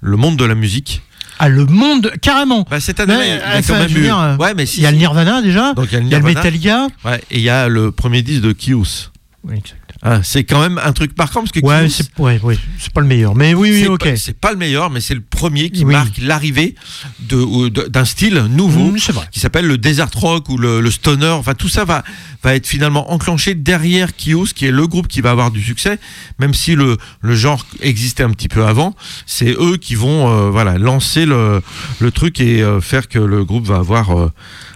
le monde de la musique. Ah, le monde, carrément. Bah, cette année, Mais, il y a enfin, quand même je veux eu- dire, euh, Ouais, mais si, il y a le. Nirvana déjà. Donc, il y a le, Il y a le Nirvana. Metallica. Ouais, et il y a le premier disque de Kios. Oui, exact. Hein, c'est quand même un truc marquant parce que Ouais, c'est ouais, ouais, c'est pas le meilleur. Mais oui, oui, c'est ok. pas- c'est pas le meilleur, mais c'est le premier qui Oui. marque l'arrivée d'un style nouveau Mm, qui s'appelle le desert rock ou le, le stoner. Enfin, tout ça va, va être finalement enclenché derrière Kios, qui est le groupe qui va avoir du succès, même si le, le genre existait un petit peu avant. C'est eux qui vont euh, voilà, lancer le, le truc et euh, faire que le groupe va avoir euh,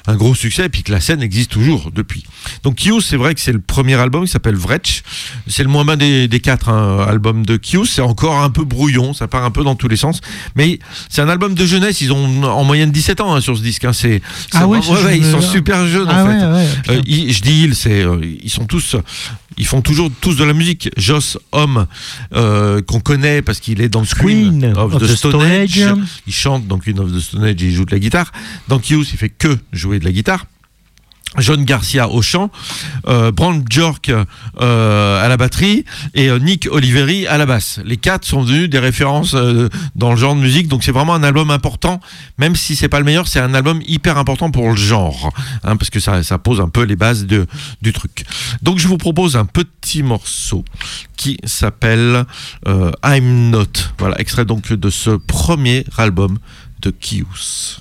un gros succès et puis que la scène existe toujours depuis. Donc Kios, c'est vrai que c'est le premier album qui s'appelle Vretch. C'est le moins bien des, des quatre hein, albums de Kios. C'est encore un peu brouillon, ça part un peu dans tous les sens. Mais c'est un album de jeunesse. Ils ont en moyenne 17 ans hein, sur ce disque. hein. C'est, c'est Ah ouais, ils sont super jeunes Ah en ouais, fait. Euh, ils- je dis ils, c'est, euh, ils sont tous, ils font toujours tous de la musique. Joss Homme, euh, qu'on connaît parce qu'il est dans Queen, Queen of, of the, the Stone Age. Age. Il chante dans Queen of the Stone Age il joue de la guitare. Dans Kios, il fait que jouer de la guitare. John Garcia au chant, euh, Brand Bjork euh, à la batterie et euh, Nick Oliveri à la basse. Les quatre sont devenus des références dans le genre de musique, donc c'est vraiment un album important, même si c'est pas le meilleur, c'est un album hyper important pour le genre, hein, parce que ça, pose un peu les bases de, du truc. Donc je vous propose un petit morceau qui s'appelle I'm Not. Voilà, extrait donc de ce premier album de Kius.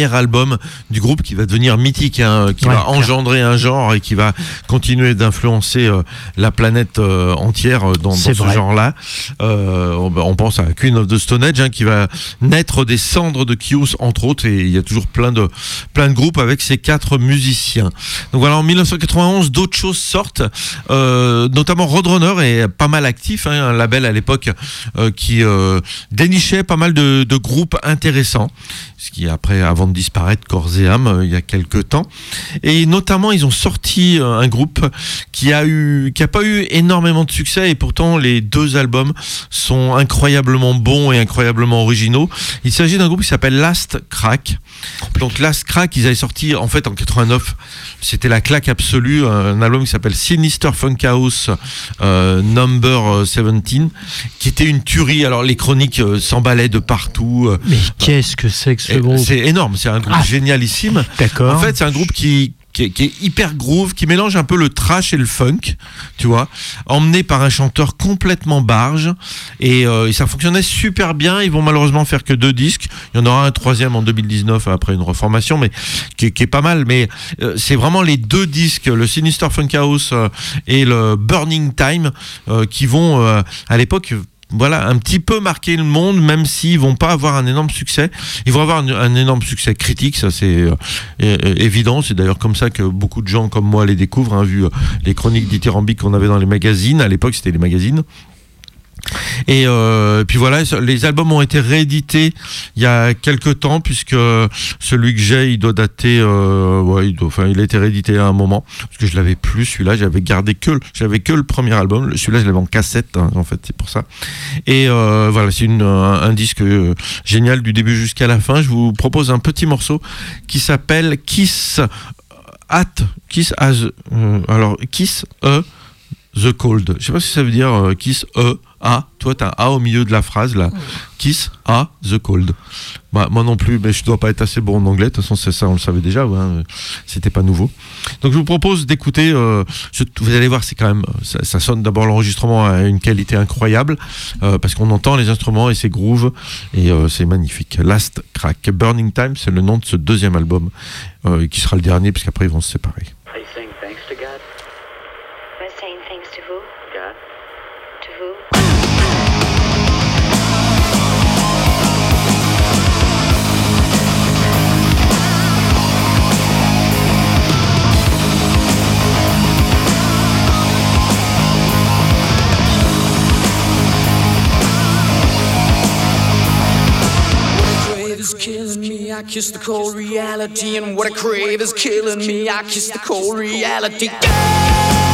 Premier album du groupe qui va devenir mythique, hein, qui Ouais, va clair. engendrer un genre et qui va continuer d'influencer euh, la planète euh, entière euh, dans, ce genre-là. Euh, on, on pense à Queen of the Stone Age, hein, qui va naître des cendres de Kious, entre autres, et il y a toujours plein de, plein de groupes avec ces quatre musiciens. Donc voilà, en 1991, d'autres choses sortent, euh, notamment Roadrunner est pas mal actif, hein, un label à l'époque euh, qui euh, dénichait pas mal de, de groupes intéressants, ce qui après, avant de disparaître, corps et âme, euh, il y a quelques temps. Et notamment, ils ont sorti euh, un groupe qui a eu, qui a pas eu énormément de succès, et pourtant les deux albums sont incroyablement bons et incroyablement originaux. Il s'agit d'un groupe qui s'appelle Last Crack. Donc Last Crack, ils avaient sorti en fait en 89, c'était la claque absolue, un album qui s'appelle Sinister Funkhouse euh, Number 17, qui était une tuerie. Alors les chroniques euh, s'emballaient de partout. Mais qu'est-ce que c'est que ce groupe? C'est énorme, c'est un groupe Ah. génialissime. D'accord. En fait, c'est un groupe qui, qui, est, qui est hyper groove, qui mélange un peu le trash et le funk, tu vois, emmené par un chanteur complètement barge. Et, euh, et ça fonctionnait super bien. Ils vont malheureusement faire que deux disques. Il y en aura un troisième en 2019 après une reformation, mais qui, est- qui est pas mal. Mais euh, c'est vraiment les deux disques, le Sinister Funkhouse euh, et le Burning Time, qui vont à l'époque voilà, un petit peu marquer le monde, même s'ils vont pas avoir un énorme succès. Ils vont avoir un, énorme succès critique, ça c'est euh, évident. C'est d'ailleurs comme ça que beaucoup de gens comme moi les découvrent, hein, vu euh, les chroniques dithyrambiques qu'on avait dans les magazines. À l'époque, c'était les magazines. Et euh, puis voilà, les albums ont été réédités il y a quelques temps, puisque celui que j'ai, il doit dater, euh, il, enfin, il a été réédité à un moment, parce que je l'avais plus, celui-là, j'avais gardé que, j'avais que le premier album, celui-là, je l'avais en cassette, hein, en fait, c'est pour ça. Et euh, voilà, c'est un, disque génial du début jusqu'à la fin. Je vous propose un petit morceau qui s'appelle Kiss at Kiss as, alors Kiss E The Cold. Je sais pas si ça veut dire Kiss E A. Toi, t'as un A au milieu de la phrase là. Kiss A The Cold. Bah, moi non plus, mais je dois pas être assez bon en anglais. De toute façon, c'est ça, on le savait déjà. ouais. C'était pas nouveau. Donc, je vous propose d'écouter. euh, vous allez voir, c'est quand même. Ça, ça sonne d'abord l'enregistrement à une qualité incroyable euh, parce qu'on entend les instruments et c'est groove et euh, c'est magnifique. Last Crack, Burning Time, c'est le nom de ce deuxième album euh, qui sera le dernier puisqu'après ils vont se séparer. Kiss the cold reality, and what I crave is killing me. I kiss the cold reality. I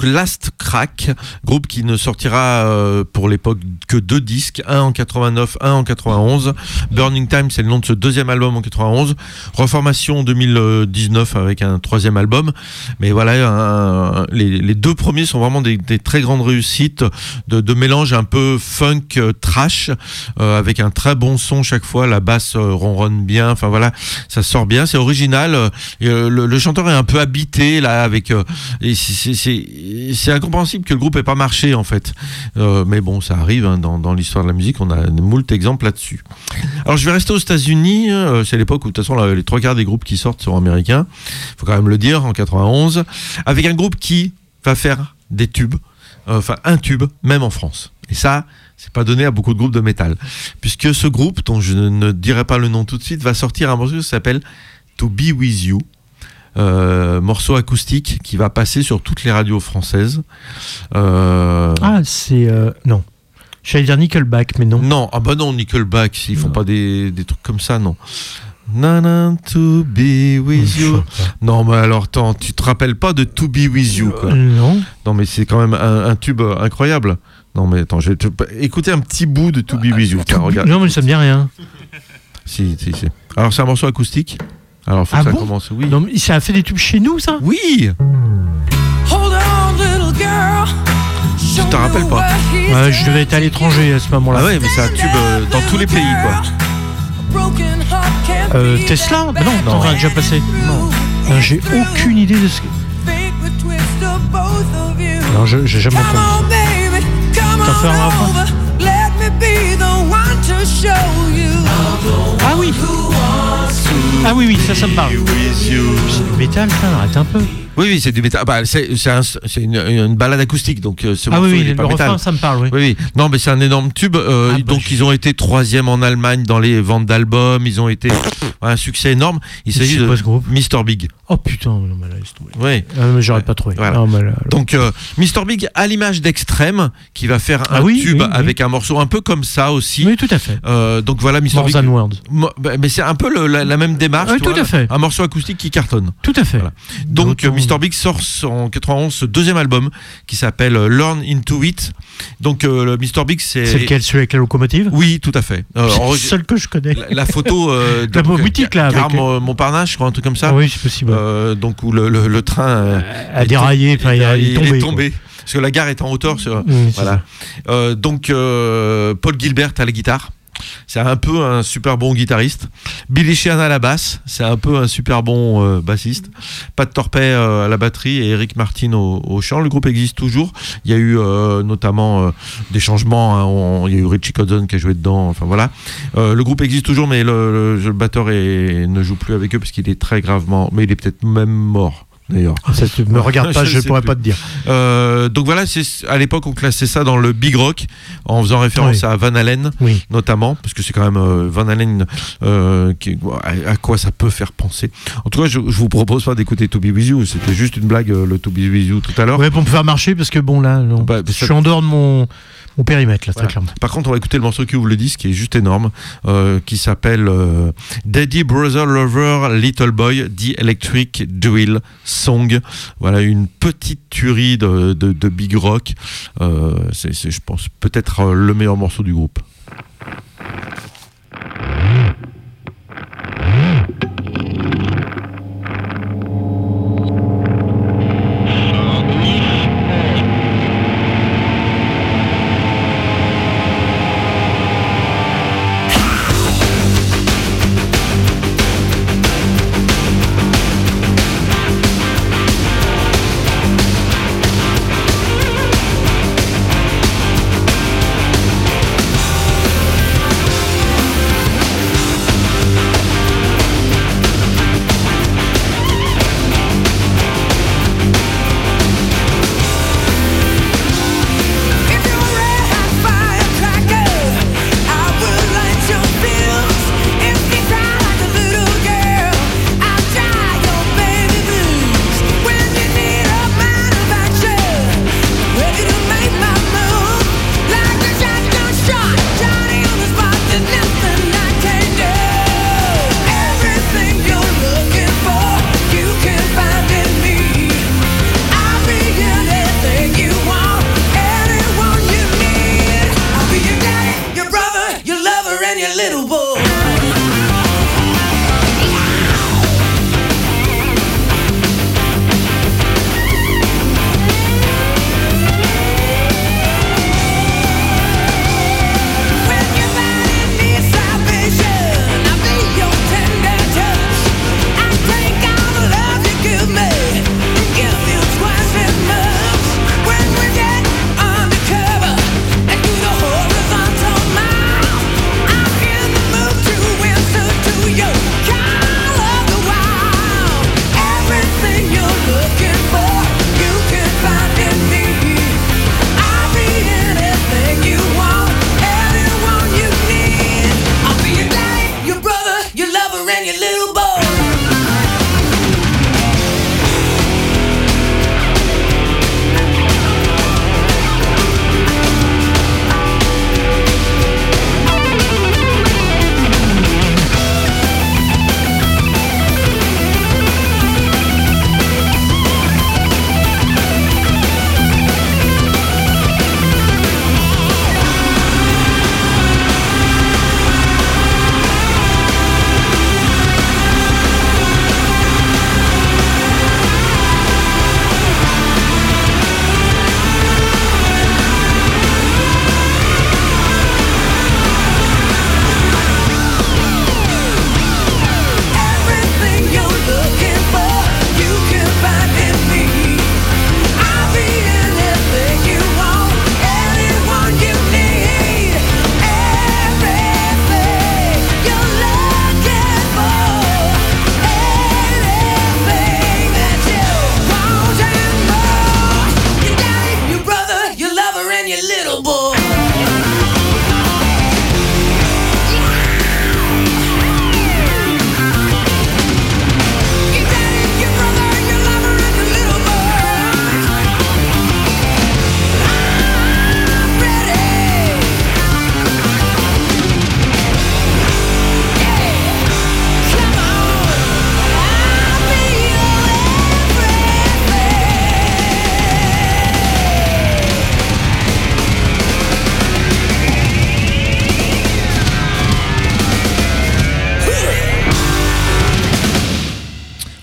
donc Last Crack, groupe qui ne sortira euh, pour l'époque que deux disques, un en 89, un en 91. Burning Time, c'est le nom de ce deuxième album en 91. Reformation en 2019 avec un troisième album. Mais voilà, les, deux premiers sont vraiment des, très grandes réussites de, mélange un peu funk euh, trash euh, avec un très bon son chaque fois. La basse ronronne bien. Enfin voilà, ça sort bien, c'est original. le, chanteur est un peu habité là avec. c'est- c'est- que le groupe ait pas marché en fait. Euh, mais bon, ça arrive hein, dans, l'histoire de la musique. On a moult exemples là-dessus. Alors je vais rester aux États-Unis. euh, c'est l'époque où de toute façon les trois quarts des groupes qui sortent sont américains. Faut quand même le dire en 91, avec un groupe qui va faire des tubes, euh, enfin un tube même en France. Et ça. C'est pas donné à beaucoup de groupes de métal. Puisque ce groupe, dont je ne dirai pas le nom tout de suite, va sortir un morceau qui s'appelle To Be With You. Euh, morceau acoustique qui va passer sur toutes les radios françaises. Euh, Ah, c'est. euh, non. J'allais dire Nickelback, mais non. Non, ah bah non, Nickelback, ils font pas des, des trucs comme ça, non. Nana to be with you. Non, mais alors, attends, tu te rappelles pas de To be with you, quoi? Non. Non, mais c'est quand même un, un tube incroyable. Non, mais attends, je vais te écouter un petit bout de To be with you. Tiens, regarde. Non, mais ça me dit rien. Si, si, si. Alors, c'est un morceau acoustique. Alors, faut Ah que ça bon commence. Oui. Non, mais ça a fait des tubes chez nous, ça Oui Hold on, little girl. Tu t'en rappelles pas Ouais, je devais être à l'étranger à ce moment-là. Ah ouais, mais c'est un tube euh, dans tous les pays, quoi. Broken heart can't Euh, Tesla Bah non, Non. on a déjà passé. Non. J'ai aucune idée de ce que. Non, je- j'ai jamais entendu. come T'as fait un on Ah oui Ah oui, oui, ça, ça me parle. C'est du métal, ça, arrête un peu. Oui, oui, c'est du métal. Bah, c'est un- une, une balade acoustique, donc euh, ce Ah oui, oui, le refrain, ça me parle, oui. Oui, oui. Non, mais c'est un énorme tube. euh, Ah, bah, donc, je- ils ont été troisième en Allemagne dans les ventes d'albums. Ils ont été un succès énorme. Il s'agit de. Mr. Big. Oh putain, non, mais là. Oui. Ah, mais j'aurais pas trouvé. Voilà. Non, mais là, Donc, euh, Mr. Big, à l'image d'Extrême, qui va faire un Ah oui, tube oui, avec un morceau un peu comme ça aussi. Oui, tout à fait. Euh, donc voilà, Mr. Big. Mo- bah, mais c'est un peu le- la, la même démarche. Tout vois, à fait. Un morceau acoustique qui cartonne. Tout à fait. Voilà. Donc Mr Big sort en 91 ce deuxième album qui s'appelle euh, Learn Into It. Donc euh, le Mr Big c'est C'est lequel, celui avec la locomotive? Oui, tout à fait. Euh, C'est le seul que je connais. la, la photo euh, *laughs* La donc, boutique, là, Gare avec- Montparnasse, je crois un truc comme ça. Ah oui, c'est possible. Euh, donc où le, le- le train euh, A déraillé, il est tombé. Parce que la gare est en hauteur. Sur, voilà. Euh, donc euh, Paul Gilbert à la guitare. C'est un peu un super bon guitariste. Billy Sheehan à la basse, c'est un peu un super bon euh, bassiste. Pat Torpey euh, à la batterie et Eric Martin au, chant. Le groupe existe toujours. Il y a eu euh, notamment des changements. hein. Il y a eu Richie Kotzen qui a joué dedans. Enfin voilà. Le groupe existe toujours, mais le, batteur ne joue plus avec eux parce qu'il est très gravement. Mais il est peut-être même mort. D'ailleurs. Ça te- me regarde *laughs* pas, je sais pourrais plus. pas te dire. Euh, donc voilà, c'est à l'époque on classait ça dans le big rock en faisant référence Oui. à Van Halen Oui. notamment parce que c'est quand même euh, Van Halen euh, qui, à, à quoi ça peut faire penser. En tout cas, je, je vous propose pas d'écouter To Be With You, c'était juste une blague le To Be With You tout à l'heure. Ouais, pour me faire marcher, parce que bon, là. Bah, je suis en dehors de mon, mon périmètre, là, Voilà. très clairement. Par contre, on va écouter le morceau qui ouvre le disque, qui est juste énorme, euh, qui s'appelle euh, Daddy Brother Lover Little Boy, The Electric Drill Song. Voilà une petite tuerie de, de, de big rock. Euh, c'est, je pense, peut-être le meilleur morceau du groupe.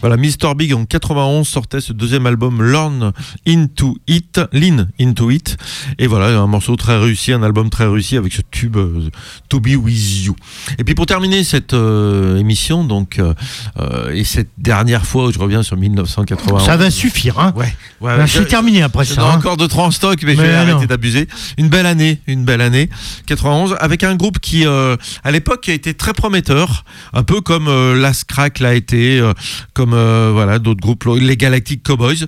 Voilà, Mr. Big en 91 sortait ce deuxième album Learn Into It, Lean Into It. Et voilà, un morceau très réussi, un album très réussi avec ce tube euh, To Be With You. Et puis pour terminer cette euh, émission, donc, euh, et cette dernière fois où je reviens sur 1991. Ça va suffire, hein Ouais, ouais, Ben, c'est je- terminé après ça. hein. encore deux trois en stock, mais, je Mais vais non. arrêter d'abuser. Une belle année, une belle année, 91, avec un groupe qui, à l'époque, a été très prometteur, un peu comme Last Crack l'a été, comme euh, voilà d'autres groupes, les Galactic Cowboys,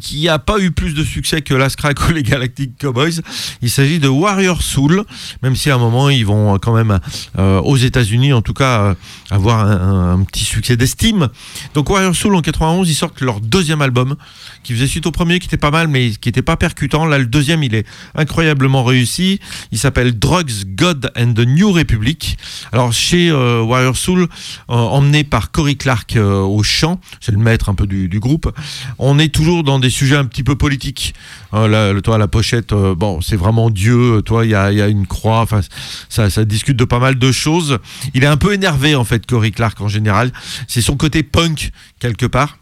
qui a pas eu plus de succès que Last Crack ou les Galactic Cowboys. Il s'agit de Warrior Soul, même si à un moment ils vont quand même euh, aux États-Unis, en tout cas, euh, avoir un, petit succès d'estime. Donc Warrior Soul en 91, ils sortent leur deuxième album, qui faisait suite au premier, qui était pas mal, mais qui était pas percutant. Là, le deuxième, il est incroyablement réussi. Il s'appelle Drugs, God and the New Republic. Alors chez Warrior Soul, emmené par Cory Clark au chant, c'est le maître un peu du, du groupe. On est toujours dans des sujets un petit peu politiques. Hein, toi, la pochette, euh, bon, c'est vraiment Dieu. Toi, il y a, y a une croix. Enfin, ça, ça discute de pas mal de choses. Il est un peu énervé en fait, Cory Clark en général. C'est son côté punk quelque part.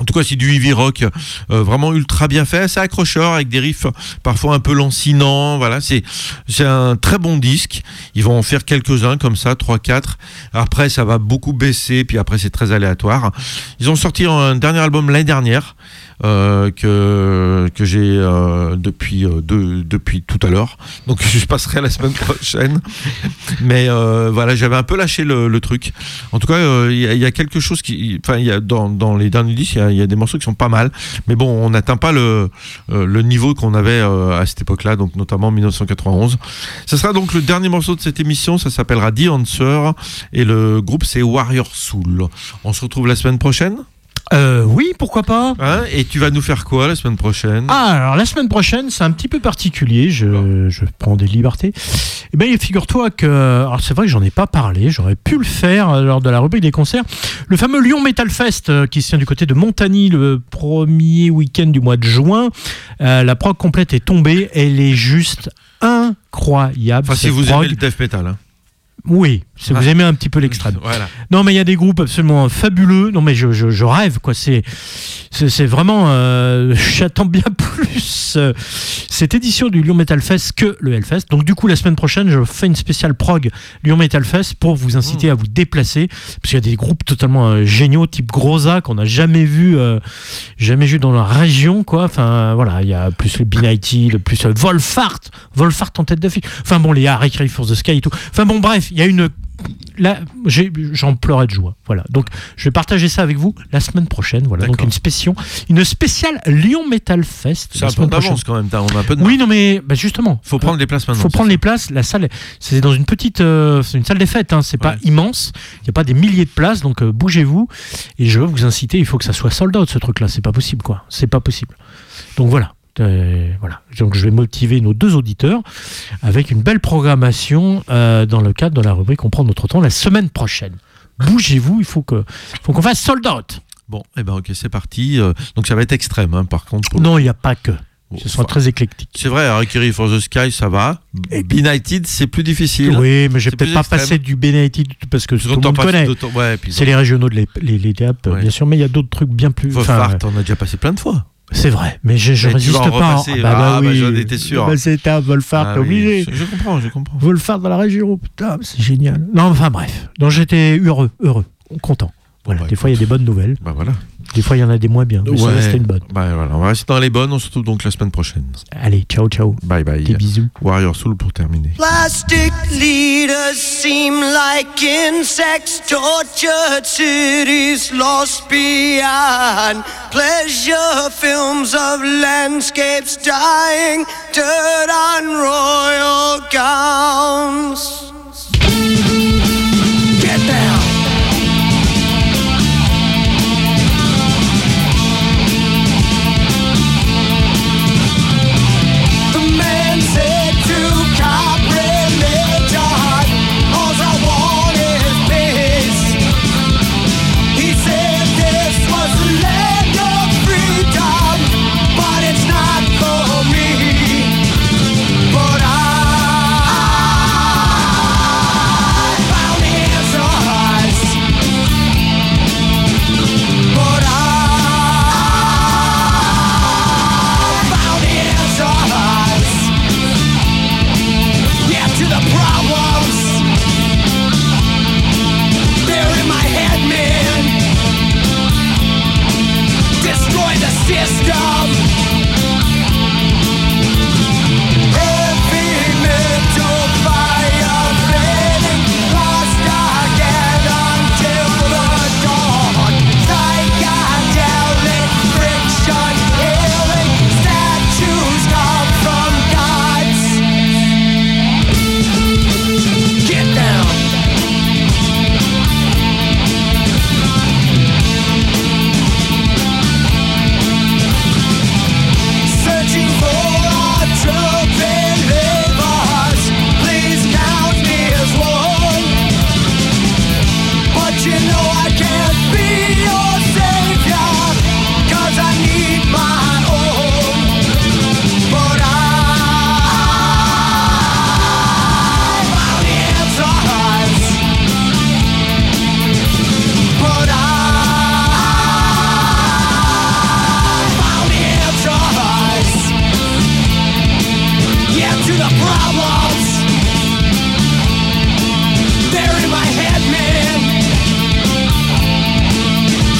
En tout cas, c'est du heavy rock euh, vraiment ultra bien fait, assez accrocheur avec des riffs parfois un peu lancinants. Voilà, c'est c'est un très bon disque. Ils vont en faire quelques-uns comme ça, 3 4. Après ça va beaucoup baisser puis après c'est très aléatoire. Ils ont sorti un dernier album l'année dernière euh, que que j'ai euh, depuis euh, de- depuis tout à l'heure. Donc *laughs* je passerai la semaine prochaine. Mais voilà, j'avais un peu lâché le, truc. En tout cas, il y, a- quelque chose qui, enfin, dans, dans les derniers disques, il y a- des morceaux qui sont pas mal. Mais bon, on n'atteint pas le le niveau qu'on avait à cette époque-là, donc notamment en 1991. Ce sera donc le dernier morceau de cette émission. Ça s'appellera The Answer et le groupe c'est Warrior Soul. On se retrouve la semaine prochaine. Euh, oui, pourquoi pas Hein et tu vas nous faire quoi la semaine prochaine? Ah, alors la semaine prochaine, c'est un petit peu particulier. Je, je prends des libertés. Eh bien, figure-toi que. Alors, c'est vrai que j'en ai pas parlé. J'aurais pu le faire euh, lors de la rubrique des concerts. Le fameux Lyon Metal Fest, euh, qui se tient du côté de Montagny le premier week-end du mois de juin. Euh, la prog complète est tombée. Elle est juste incroyable. Enfin, si vous prog. aimez le death metal. Hein. Oui, si vous Ah. aimez un petit peu l'extrême. Voilà. Non, mais il y a des groupes absolument fabuleux. Non, mais je, je, je rêve, quoi. C'est, vraiment. euh, *laughs* J'attends bien plus euh, cette édition du Lyon Metal Fest que le Hellfest. Donc, du coup, la semaine prochaine, je fais une spéciale prog Lyon Metal Fest pour vous inciter à vous déplacer. Parce qu'il y a des groupes totalement euh, géniaux, type Groza, qu'on n'a jamais vu, jamais vu dans la région, quoi. Enfin, voilà, il y a plus le B90, le plus Wolfart, Wolfart en tête d'affiche. Enfin, bon, les Harry Cry for the Sky et tout. Enfin, bon, bref, y a une là, j'en pleurais de joie. Voilà. Donc, je vais partager ça avec vous la semaine prochaine. Voilà. Donc, une spéciale, une spéciale Lyon Metal Fest. C'est un peu d'avance quand même. On a un peu de Oui, non, mais bah, justement. Faut prendre les places maintenant, Faut prendre les places. La salle, c'est dans une petite, euh, c'est une salle des fêtes. Hein, c'est pas immense. Il n'y a pas des milliers de places. Donc, euh, bougez-vous. Et je veux vous inciter. Il faut que ça soit sold out ce truc-là. C'est pas possible, quoi. C'est pas possible. Donc voilà. Euh, voilà. Donc je vais motiver nos deux auditeurs avec une belle programmation euh, dans le cadre de la rubrique On prend notre temps la semaine prochaine. Bougez-vous, il faut que, faut qu'on fasse sold out. Bon, eh ben ok, c'est parti. Euh, donc ça va être extrême, hein, par contre. pour- Non, il n'y a pas que. Bon, Ce sera enfin, très éclectique. C'est vrai, Harikiri for the Sky, ça va. Benighted, c'est plus difficile. Oui, mais j'ai peut-être pas extrême. passé du Benedict parce que tout le monde connaît. ouais, C'est les régionaux de les, les, les DAP, Ouais. bien sûr, mais il y a d'autres trucs bien plus. Enfin, on a déjà passé plein de fois. C'est vrai, mais je, je Mais tu résiste vas en pas. repasser. bah, Ah, bah, oui. j'en étais sûr. Bah, c'est un Ah t'es oui, obligé. je- je comprends, je comprends. Volfart dans la région, putain, c'est génial. Non, enfin bref. Donc j'étais heureux, heureux, content. Voilà. des fois, il y a des bonnes nouvelles. Bah voilà. Des fois, il y en a des moins bien. Mais celle-là, c'était une bonne. Bah, voilà. On va rester dans les bonnes, on se retrouve donc la semaine prochaine. Allez, ciao, ciao. Bye bye. Des bisous. Warrior Soul pour terminer. Plastic leaders seem like insects, tortured cities lost beyond. Pleasure films of landscapes dying, dirt on royal gowns.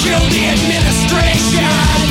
Kill the administration.